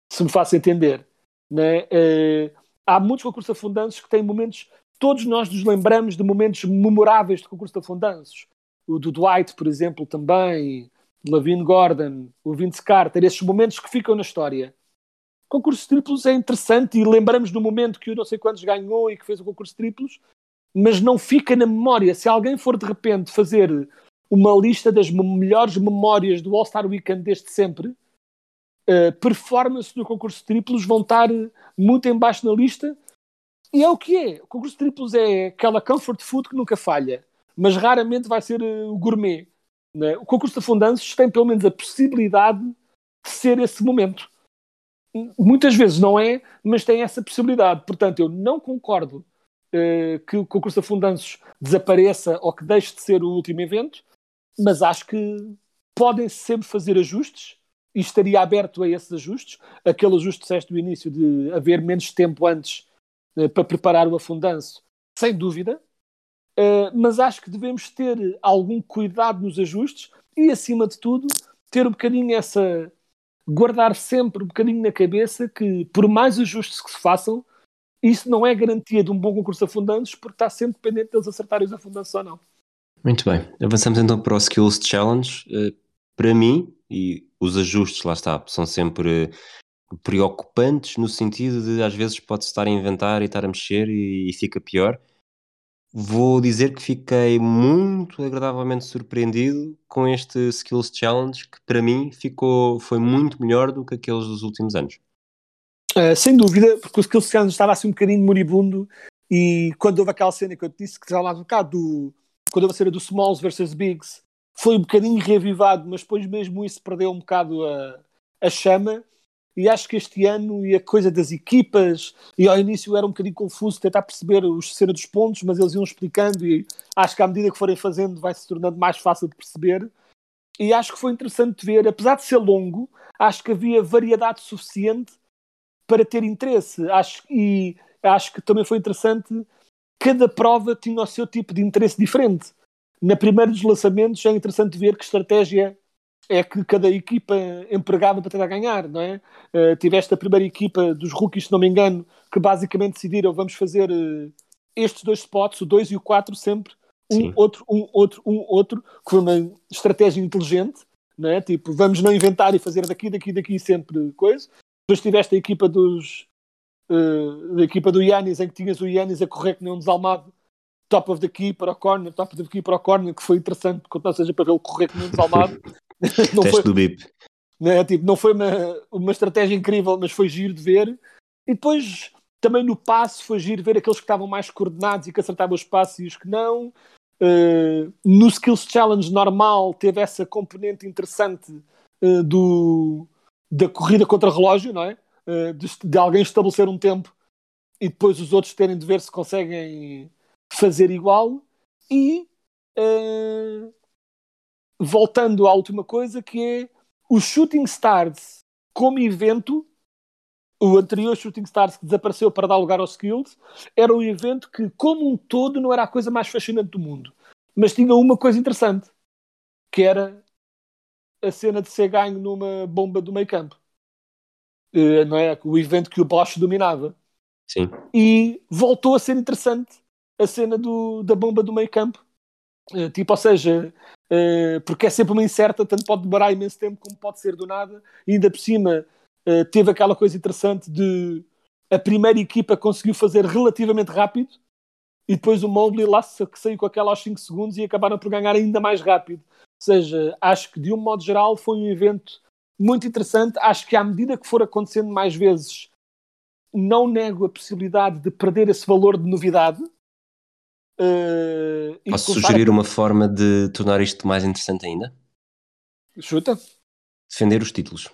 Se me faço entender. Né? Uh, há muitos concursos de afundanços que têm momentos todos nós nos lembramos de momentos memoráveis de concurso de afundanços. O do Dwight, por exemplo, também, Lavine Gordon, o Vince Carter, esses momentos que ficam na história. Concurso triplos é interessante e lembramos do momento que o não sei quantos ganhou e que fez o concurso triplos, mas não fica na memória. Se alguém for de repente fazer uma lista das melhores memórias do All-Star Weekend desde sempre, uh, performance do concurso triplos vão estar muito embaixo na lista e é o que é. O concurso triplos é aquela comfort food que nunca falha, mas raramente vai ser uh, o gourmet. Né? O concurso de afundanços tem pelo menos a possibilidade de ser esse momento. Muitas vezes não é, mas tem essa possibilidade. Portanto, eu não concordo uh, que o concurso de afundanços desapareça ou que deixe de ser o último evento, mas acho que podem sempre fazer ajustes e estaria aberto a esses ajustes. Aquele ajuste que disseste do início de haver menos tempo antes eh, para preparar o afundanço, sem dúvida, uh, mas acho que devemos ter algum cuidado nos ajustes e, acima de tudo, ter um bocadinho essa. Guardar sempre um bocadinho na cabeça que, por mais ajustes que se façam, isso não é garantia de um bom concurso de afundantes, porque está sempre dependente deles acertarem os afundantes ou não. Muito bem, avançamos então para o Skills Challenge. Uh, para mim, e os ajustes, lá está, são sempre preocupantes no sentido de às vezes pode estar a inventar e estar a mexer e, e fica pior. Vou dizer que fiquei muito agradavelmente surpreendido com este Skills Challenge, que para mim ficou, foi muito melhor do que aqueles dos últimos anos. Uh, sem dúvida, porque o Skills Challenge estava assim um bocadinho moribundo e quando houve aquela cena que eu te disse que estava lá um bocado do, quando houve a cena do Smalls versus Bigs, foi um bocadinho reavivado, mas depois mesmo isso perdeu um bocado a, a chama e acho que este ano e a coisa das equipas, e ao início era um bocadinho confuso tentar perceber os cena dos pontos, mas eles iam explicando e acho que à medida que forem fazendo vai se tornando mais fácil de perceber. E acho que foi interessante ver, apesar de ser longo, acho que havia variedade suficiente para ter interesse. Acho, e acho que também foi interessante, cada prova tinha o seu tipo de interesse diferente. Na primeira dos lançamentos é interessante ver que estratégia é que cada equipa empregava para tentar ganhar, não é? Uh, tiveste a primeira equipa dos rookies, se não me engano, que basicamente decidiram vamos fazer uh, estes dois spots, o 2 e o 4, sempre um, Sim. outro, um, outro, um, outro, que foi uma estratégia inteligente, não é? Tipo, vamos não inventar e fazer daqui, daqui, daqui sempre coisa. Depois tiveste a equipa dos uh, a equipa do Yannis, em que tinhas o Yannis a correr que nem um desalmado top of the key para o corner, top of the key para o corner, que foi interessante, ou seja, para ele correr como um desalmado. não Teste foi, do BIP. Né, tipo, não foi uma, uma estratégia incrível, mas foi giro de ver. E depois, também no passo, foi giro ver aqueles que estavam mais coordenados e que acertavam os passos e os que não. Uh, no Skills Challenge normal, teve essa componente interessante uh, do, da corrida contra relógio, não é? Uh, de, de, alguém estabelecer um tempo e depois os outros terem de ver se conseguem fazer igual. E voltando à última coisa, que é o Shooting Stars como evento, o anterior Shooting Stars que desapareceu para dar lugar aos Skills, era um evento que, como um todo, não era a coisa mais fascinante do mundo. Mas tinha uma coisa interessante, que era a cena de ser ganho numa bomba do meio campo. Uh, não é? O evento que o Bosch dominava. Sim. E voltou a ser interessante a cena do, da bomba do meio campo. Uh, tipo, ou seja, uh, porque é sempre uma incerta, tanto pode demorar imenso tempo como pode ser do nada, e ainda por cima uh, teve aquela coisa interessante de a primeira equipa conseguiu fazer relativamente rápido e depois o Mobley lá que saiu com aquela aos 5 segundos e acabaram por ganhar ainda mais rápido. Ou seja, acho que de um modo geral foi um evento muito interessante. Acho que à medida que for acontecendo mais vezes, não nego a possibilidade de perder esse valor de novidade Uh, Posso sugerir uma forma de tornar isto mais interessante ainda? Chuta. Defender os títulos.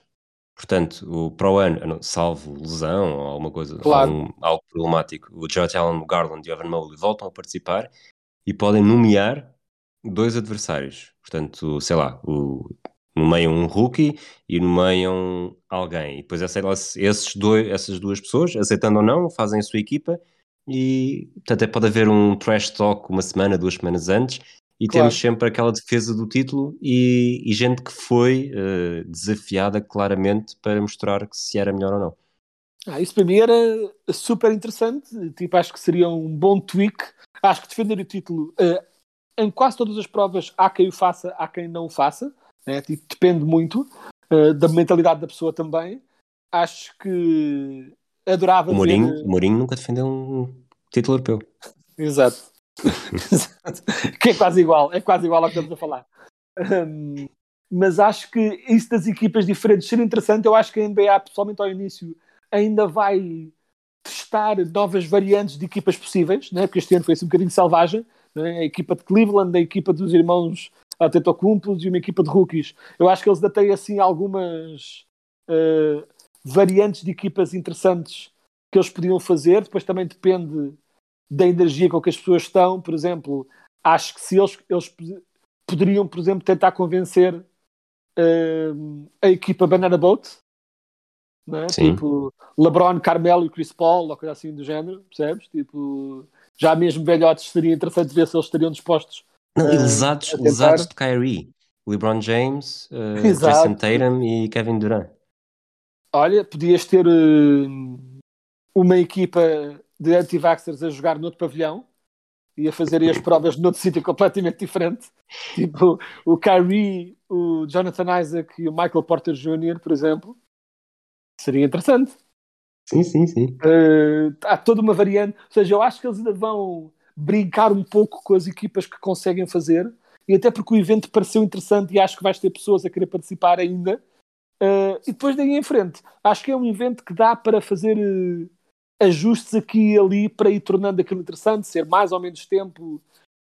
Portanto, o Pro ano, salvo lesão ou alguma coisa, claro. algum, algo problemático, o George Allen, o Garland e o Evan Mobley voltam a participar e podem nomear dois adversários. Portanto, sei lá, o, nomeiam um rookie e nomeiam alguém. E depois esses dois, essas duas pessoas, aceitando ou não, fazem a sua equipa e portanto, até pode haver um trash talk uma semana, duas semanas antes e claro. temos sempre aquela defesa do título e, e gente que foi uh, desafiada claramente para mostrar que se era melhor ou não. Ah, isso para mim era super interessante, tipo, acho que seria um bom tweak. Acho que defender o título uh, em quase todas as provas há quem o faça, há quem não o faça, né? tipo, depende muito uh, da mentalidade da pessoa também. Acho que adorava. O Mourinho, ver... Mourinho nunca defendeu um título europeu. Exato. que é quase igual, é quase igual ao que estamos a falar. Um, mas acho que isso das equipas diferentes ser interessante. Eu acho que a NBA, pessoalmente ao início, ainda vai testar novas variantes de equipas possíveis, né? porque este ano foi assim um bocadinho selvagem. Né? A equipa de Cleveland, a equipa dos irmãos Antetokounmpo e uma equipa de rookies. Eu acho que eles ainda têm assim algumas uh, variantes de equipas interessantes que eles podiam fazer. Depois também depende da energia com que as pessoas estão. Por exemplo, acho que se eles, eles poderiam, por exemplo, tentar convencer uh, a equipa Banana Boat, né? tipo LeBron, Carmelo e Chris Paul, ou coisa assim do género, percebes? Tipo, já mesmo velhotes seria interessante ver se eles estariam dispostos. Não, uh, lesados, lesados de Kyrie, LeBron James, uh, Jason Tatum e Kevin Durant. Olha, podias ter uh, uma equipa de anti-vaxxers a jogar noutro pavilhão e a fazerem as provas noutro sítio completamente diferente. Tipo o Kyrie, o Jonathan Isaac e o Michael Porter Jr., por exemplo. Seria interessante. Sim, sim, sim. Uh, há toda uma variante. Ou seja, eu acho que eles ainda vão brincar um pouco com as equipas que conseguem fazer. E até porque o evento pareceu interessante e acho que vais ter pessoas a querer participar ainda. Uh, e depois daí em frente, acho que é um evento que dá para fazer uh, ajustes aqui e ali para ir tornando aquilo interessante, ser mais ou menos tempo.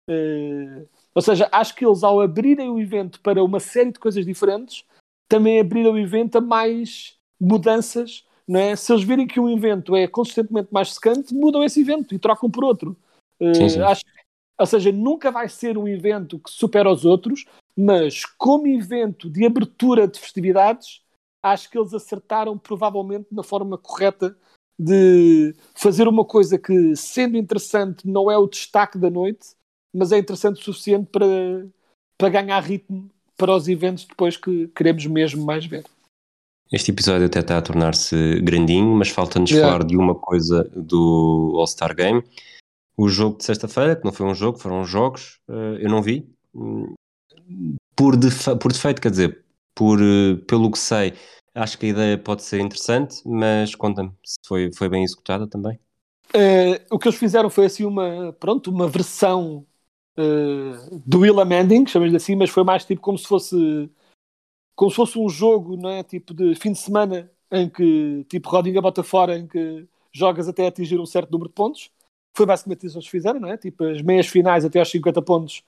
Uh, ou seja, acho que eles, ao abrirem o evento para uma série de coisas diferentes, também abriram o evento a mais mudanças. Não é? Se eles virem que um evento é consistentemente mais secante, mudam esse evento e trocam por outro. Uh, sim, sim. Acho, ou seja, nunca vai ser um evento que supera os outros, mas como evento de abertura de festividades, acho que eles acertaram provavelmente na forma correta de fazer uma coisa que, sendo interessante, não é o destaque da noite, mas é interessante o suficiente para, para ganhar ritmo para os eventos depois que queremos mesmo mais ver. Este episódio até está a tornar-se grandinho, mas falta-nos yeah. falar de uma coisa do All-Star Game. O jogo de sexta-feira, que não foi um jogo, foram jogos, eh, eu não vi. Por, por defeito, quer dizer, por, eh, pelo que sei, Acho que a ideia pode ser interessante, mas conta-me se foi, foi bem executada também. Uh, o que eles fizeram foi assim uma, pronto, uma versão uh, do Willa Manding, chamamos assim, mas foi mais tipo como se fosse como se fosse um jogo, não é? Tipo de fim de semana em que tipo rodinha bota fora, em que jogas até atingir um certo número de pontos. Foi basicamente isso que eles fizeram, não é? Tipo as meias finais até aos 50 pontos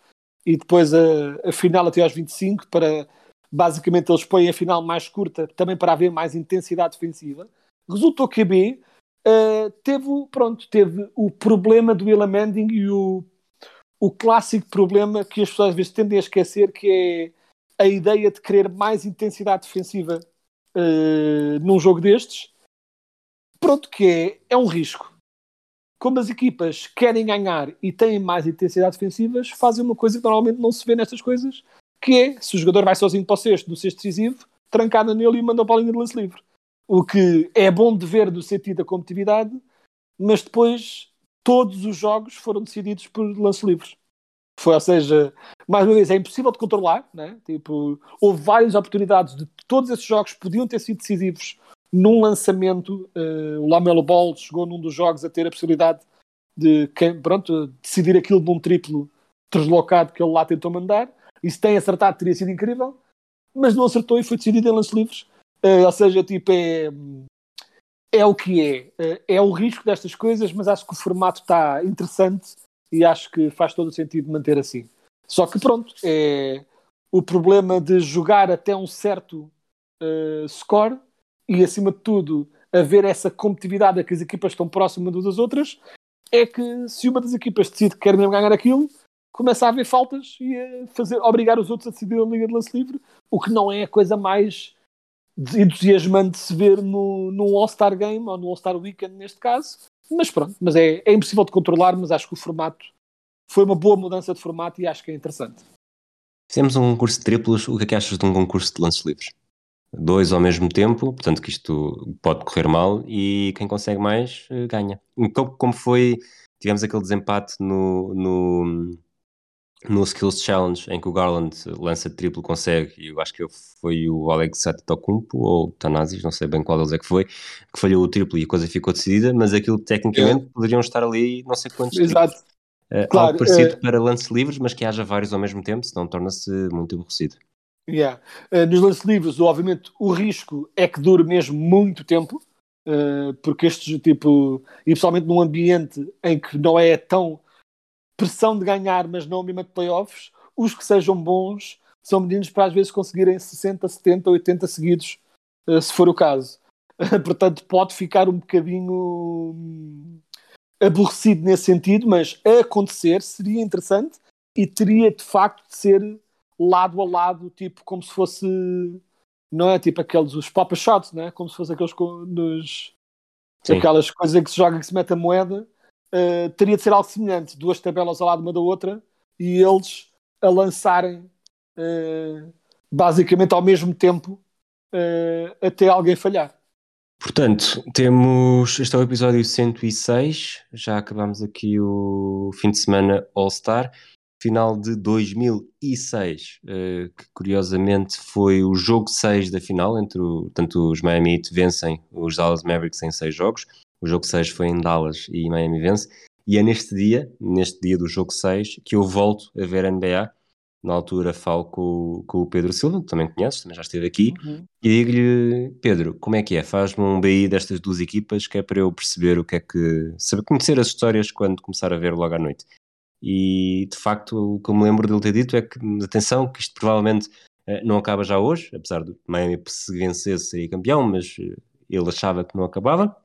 e depois a, a final até aos 25 para Basicamente, eles põem a final mais curta também para haver mais intensidade defensiva. Resultou que a B uh, teve, pronto, teve o problema do Will Manning e o, o clássico problema que as pessoas às vezes tendem a esquecer, que é a ideia de querer mais intensidade defensiva uh, num jogo destes. Pronto, que é, é um risco. Como as equipas querem ganhar e têm mais intensidade defensivas, fazem uma coisa que normalmente não se vê nestas coisas, que é, se o jogador vai sozinho para o sexto, do sexto decisivo, trancada nele e manda a linha de lance livre. O que é bom de ver do sentido da competitividade, mas depois todos os jogos foram decididos por lance livres. Foi, ou seja, mais uma vez, é impossível de controlar, né? tipo, houve várias oportunidades de todos esses jogos podiam ter sido decisivos num lançamento. Uh, o Lamelo Ball chegou num dos jogos a ter a possibilidade de pronto, decidir aquilo num triplo deslocado que ele lá tentou mandar e se tem acertado teria sido incrível, mas não acertou e foi decidido em lance livres. Uh, ou seja, tipo, é, é o que é. Uh, é o risco destas coisas, mas acho que o formato está interessante e acho que faz todo o sentido manter assim. Só que pronto, é o problema de jogar até um certo uh, score e acima de tudo haver essa competitividade a que as equipas estão próximas umas das outras é que se uma das equipas decide que quer mesmo ganhar aquilo, começa a haver faltas e a fazer, obrigar os outros a decidir a Liga de Lance Livre, o que não é a coisa mais entusiasmante de se ver no, num All-Star Game ou no All-Star Weekend neste caso. Mas pronto, mas é, é impossível de controlar, mas acho que o formato foi uma boa mudança de formato e acho que é interessante. Fizemos um concurso de triplos, o que é que achas de um concurso de lances livres? Dois ao mesmo tempo, portanto que isto pode correr mal e quem consegue mais eh, ganha. Como, como foi, tivemos aquele desempate no, no, no Skills Challenge em que o Garland lança triplo, consegue, e eu acho que foi o Alex Antetokounmpo ou Tanazis, não sei bem qual deles é que foi, que falhou o triplo e a coisa ficou decidida, mas aquilo tecnicamente é. poderiam estar ali não sei quantos Exato. Uh, claro, algo parecido uh, para lances livres, mas que haja vários ao mesmo tempo, senão torna-se muito aborrecido. Yeah. Uh, nos lances livres, obviamente, o risco é que dure mesmo muito tempo, porque estes tipo, e principalmente num ambiente em que não é tão pressão de ganhar, mas não mesmo de playoffs, os que sejam bons são meninos para às vezes conseguirem 60, 70, 80 seguidos, uh, se for o caso. Portanto, pode ficar um bocadinho hum, aborrecido nesse sentido, mas a acontecer seria interessante e teria de facto de ser lado a lado, tipo como se fosse, não é? Tipo aqueles os pop shots, não é? Como se fosse aqueles nos, aquelas coisas em que se joga que se mete a moeda uh, teria de ser algo semelhante, duas tabelas ao lado uma da outra e eles a lançarem uh, basicamente ao mesmo tempo uh, até alguém falhar. Portanto, temos. Este é o episódio 106. Já acabamos aqui o fim de semana All-Star. Final de 2006, que curiosamente foi o jogo 6 da final. Entre o, tanto os Miami Heat vencem os Dallas Mavericks em 6 jogos. O jogo 6 foi em Dallas e Miami vence. E é neste dia, neste dia do jogo 6, que eu volto a ver a NBA. Na altura falo com, com o Pedro Silva, que também conheces, também já esteve aqui, uhum. e digo-lhe, Pedro, como é que é? Faz-me um BI destas duas equipas, que é para eu perceber o que é que. saber conhecer as histórias quando começar a ver logo à noite. E de facto, o que eu me lembro dele ter dito é que, atenção, que isto provavelmente eh, não acaba já hoje, apesar de Miami se vencesse seria campeão, mas eh, ele achava que não acabava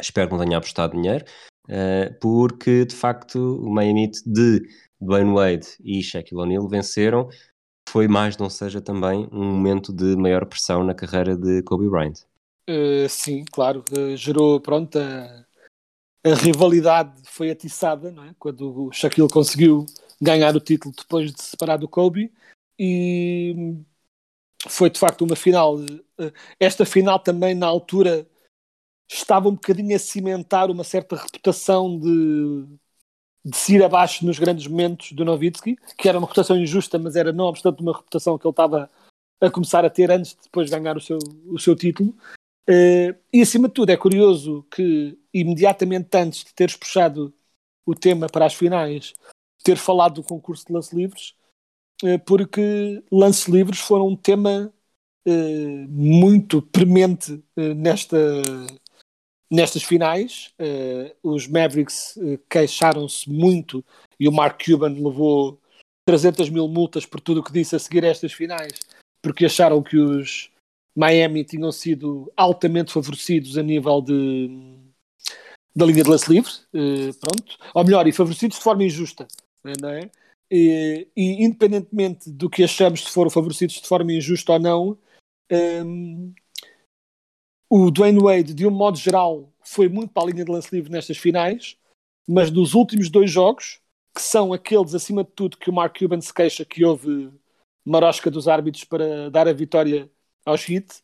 espero que não tenha apostado dinheiro, uh, porque de facto o Miami de Dwayne Wade e Shaquille O'Neal venceram, foi mais não seja também um momento de maior pressão na carreira de Kobe Bryant. Uh, sim, claro, uh, gerou, pronto, a, a, rivalidade foi atiçada, não é? Quando o Shaquille conseguiu ganhar o título depois de se separar do Kobe e foi de facto uma final. Esta final também na altura estava um bocadinho a cimentar uma certa reputação de, de se ir abaixo nos grandes momentos do Novitsky, que era uma reputação injusta, mas era não obstante uma reputação que ele estava a começar a ter antes de depois ganhar o seu, o seu título. Uh, e acima de tudo é curioso que imediatamente antes de teres puxado o tema para as finais, ter falado do concurso de lance livres, uh, porque lance livres foram um tema uh, muito premente nesta Nestas finais, uh, os Mavericks uh, queixaram-se muito e o Mark Cuban levou 300 mil multas por tudo o que disse a seguir a estas finais, porque acharam que os Miami tinham sido altamente favorecidos a nível de da linha de lance livre, uh, pronto, ou melhor, e favorecidos de forma injusta, não é? E, e independentemente do que achamos se foram favorecidos de forma injusta ou não, um, o Dwayne Wade, de um modo geral, foi muito para a linha de lance livre nestas finais, mas dos últimos dois jogos, que são aqueles, acima de tudo, que o Mark Cuban se queixa que houve marosca dos árbitros para dar a vitória aos Heat,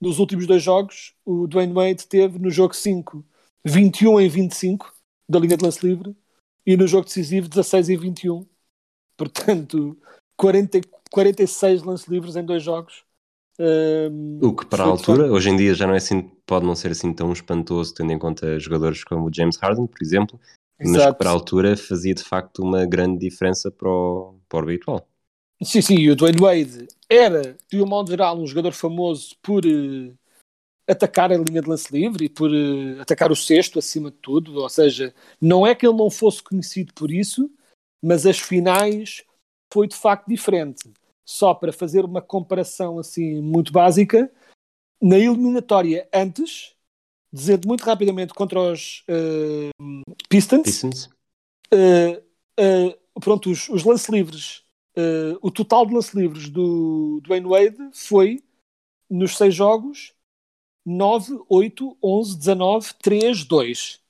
nos últimos dois jogos, o Dwayne Wade teve no jogo 5 21 em 25 da linha de lance livre e no jogo decisivo 16 em 21. Portanto, 40, 46 lance livres em dois jogos um, o que para a altura, hoje em dia já não é assim, pode não ser assim tão espantoso, tendo em conta jogadores como o James Harden, por exemplo, Exato. mas que para a altura fazia de facto uma grande diferença para o, para o habitual. Sim, sim, e o Dwayne Wade era, de um modo geral, um jogador famoso por uh, atacar a linha de lance livre e por uh, atacar o sexto acima de tudo, ou seja, não é que ele não fosse conhecido por isso, mas as finais foi de facto diferente só para fazer uma comparação assim muito básica, na eliminatória antes, dizendo muito rapidamente contra os uh, Pistons, Pistons. Uh, uh, pronto, os, os lance livres, o total de lance livres do Dwayne Wade foi nos seis jogos 9, 8, 11, 19, 3, 2.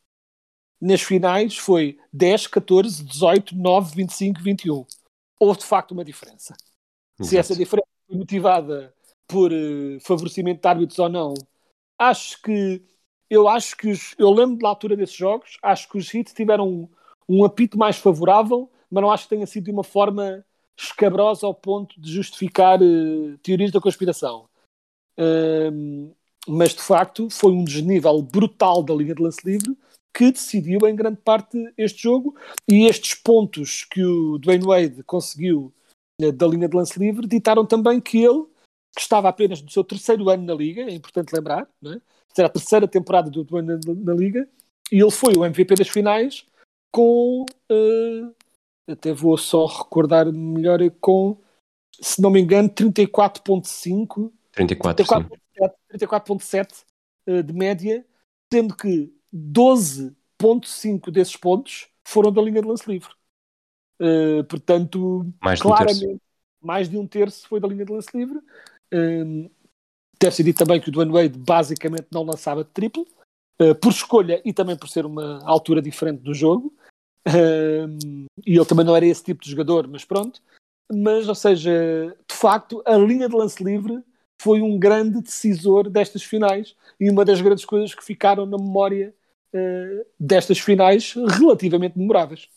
Nas finais foi 10, 14, 18, 9, 25, 21. Houve de facto uma diferença. Exato. Se essa diferença foi motivada por uh, favorecimento de árbitros ou não, acho que eu acho que os, eu lembro da altura desses jogos, acho que os Heat tiveram um, um apito mais favorável, mas não acho que tenha sido de uma forma escabrosa ao ponto de justificar uh, teorias da conspiração. Um, mas de facto foi um desnível brutal da linha de lance livre que decidiu em grande parte este jogo e estes pontos que o Dwayne Wade conseguiu uh, da linha de lance livre ditaram também que ele, que estava apenas no seu terceiro ano na liga, é importante lembrar, não é? será a terceira temporada do Dwayne na, na liga e ele foi o MVP das finais com uh, até vou só recordar melhor com se não me engano 34.5 34, 34.7 34.7 uh, de média sendo que 12.5 desses pontos foram da linha de lance livre uh, portanto Mais de um claramente mais de um terço foi da linha de lance livre Um, deve ser dito também que o Dwayne Wade basicamente não lançava de triplo uh, por escolha e também por ser uma altura diferente do jogo Um, e ele também não era esse tipo de jogador, mas pronto. Mas, ou seja, de facto, a linha de lance livre foi um grande decisor destas finais e uma das grandes coisas que ficaram na memória uh, destas finais relativamente memoráveis.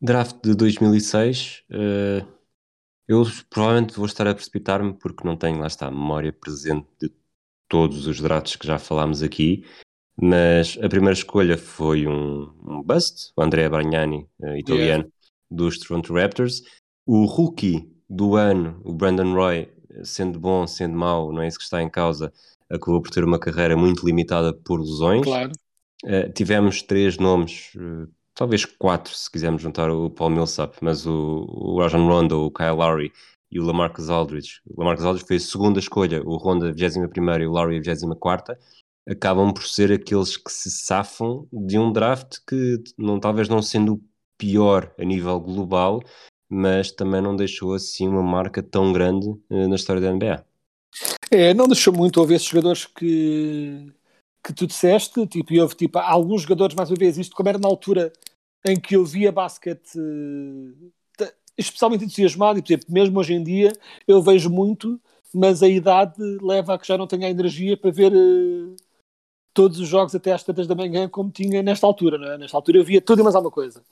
Draft de 2006, eh, eu provavelmente vou estar a precipitar-me porque não tenho, lá está, a memória presente de todos os drafts que já falámos aqui, mas a primeira escolha foi um, um bust, o Andrea Bargnani, eh, italiano, dos Toronto Raptors. O rookie do ano, o Brandon Roy, sendo bom, sendo mau, não é isso que está em causa, acabou por ter uma carreira muito limitada por lesões. Claro. Uh, tivemos três nomes, uh, talvez quatro, se quisermos juntar o Paul Millsap, mas o, o Rajon Rondo, o Kyle Lowry e o Lamarcus Aldridge. O Lamarcus Aldridge foi a segunda escolha, o Rondo a 21 e o Lowry a 24 acabam por ser aqueles que se safam de um draft que, não, talvez não sendo o pior a nível global, mas também não deixou assim uma marca tão grande uh, na história da NBA. É, não deixou muito. Houve esses jogadores que, que tu disseste, tipo, e houve tipo, alguns jogadores, mais uma vez, isto como era na altura em que eu via basquete uh, especialmente entusiasmado, e por exemplo, mesmo hoje em dia eu vejo muito, mas a idade leva a que já não tenha a energia para ver uh, todos os jogos até às tantas da manhã como tinha nesta altura, não é? Nesta altura eu via tudo e mais alguma coisa.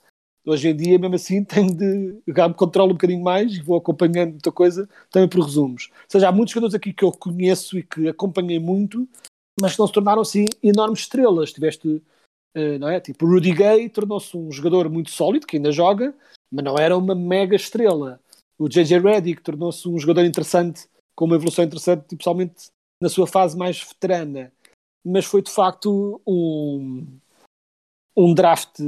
Hoje em dia, mesmo assim, tenho de. Já me controlo um bocadinho mais e vou acompanhando muita coisa também por resumos. Ou seja, há muitos jogadores aqui que eu conheço e que acompanhei muito, mas que não se tornaram assim enormes estrelas. Tiveste, não é? Tipo, o Rudy Gay tornou-se um jogador muito sólido, que ainda joga, mas não era uma mega estrela. O JJ Redick tornou-se um jogador interessante, com uma evolução interessante, principalmente na sua fase mais veterana. Mas foi de facto um, um draft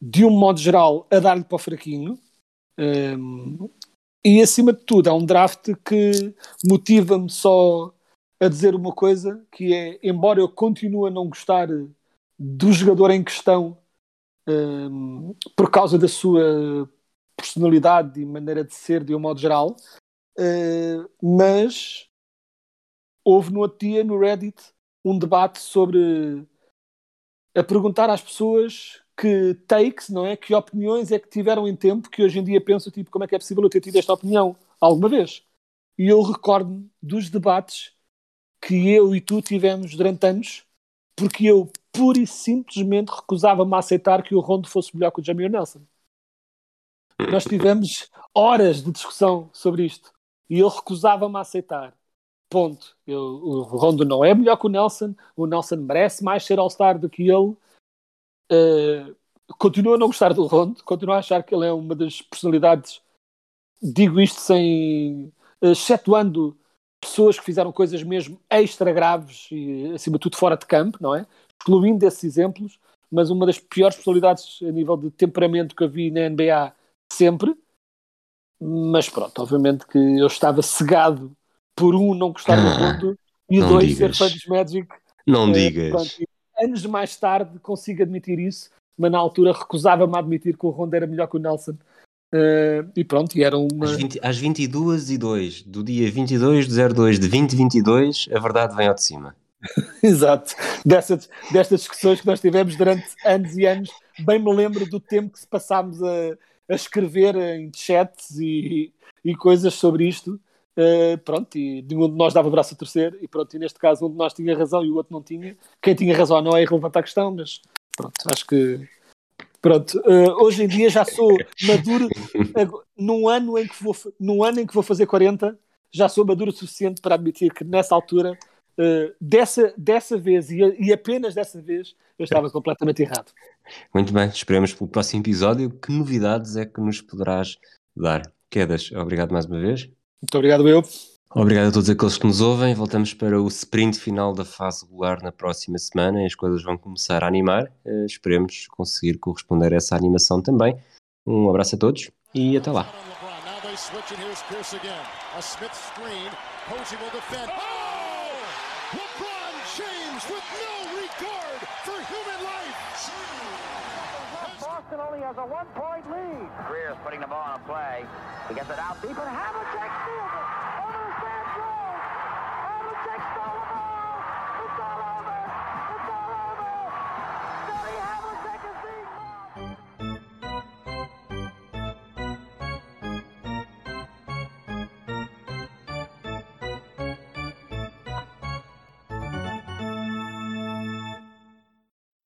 de um modo geral, a dar-lhe para o fraquinho. Um, e acima de tudo, é um draft que motiva-me só a dizer uma coisa, que é, embora eu continue a não gostar do jogador em questão um, por causa da sua personalidade e maneira de ser de um modo geral, uh, mas houve no outro dia no Reddit um debate sobre a perguntar às pessoas que takes, não é? Que opiniões é que tiveram em tempo que hoje em dia penso, tipo, como é que é possível eu ter tido esta opinião alguma vez? E eu recordo-me dos debates que eu e tu tivemos durante anos, porque eu pura e simplesmente recusava-me a aceitar que o Rondo fosse melhor que o Jamie Nelson. Nós tivemos horas de discussão sobre isto e eu recusava-me a aceitar. Ponto. Eu, o Rondo não é melhor que o Nelson, o Nelson merece mais ser All-Star do que ele. Uh, continuo a não gostar do Rondo, continuo a achar que ele é uma das personalidades, digo isto sem. Uh, excetuando pessoas que fizeram coisas mesmo extra graves e, acima de tudo, fora de campo, não é? Excluindo esses exemplos, mas uma das piores personalidades a nível de temperamento que eu vi na NBA sempre. Mas pronto, obviamente que eu estava cegado por um não gostar do Rondo e não dois digas. ser fã dos Magic. Não Uh, digas. pronto, e anos mais tarde consigo admitir isso, mas na altura recusava-me a admitir que o Rondo era melhor que o Nelson. Uh, e pronto, e era uma. Às, 20, às 22 e 2 do dia 22 de 02 de 2022, a verdade vem ao de cima. Exato. Dessas, destas discussões que nós tivemos durante anos e anos, bem me lembro do tempo que se passámos a, a escrever em chats e, e coisas sobre isto. Uh, pronto, e nenhum de nós dava o braço a torcer, e pronto, e neste caso um de nós tinha razão e o outro não tinha. Quem tinha razão não é irrelevante à questão, mas pronto, acho que Pronto, uh, hoje em dia já sou maduro. num, ano em que vou, num ano em que vou fazer 40, já sou maduro o suficiente para admitir que nessa altura, uh, dessa, dessa vez e, e, apenas dessa vez, eu estava completamente errado. Muito bem, esperemos pelo próximo episódio. Que novidades é que nos poderás dar? Quedas, obrigado mais uma vez. Muito obrigado, eu. Obrigado a todos aqueles que nos ouvem. Voltamos para o sprint final da fase regular na próxima semana e as coisas vão começar a animar. Uh, esperemos conseguir corresponder a essa animação também. Um abraço a todos e até lá. Boston only has a one-point lead. Greer's putting the ball on a play. He gets it out deep, and Havlicek steals it. Over the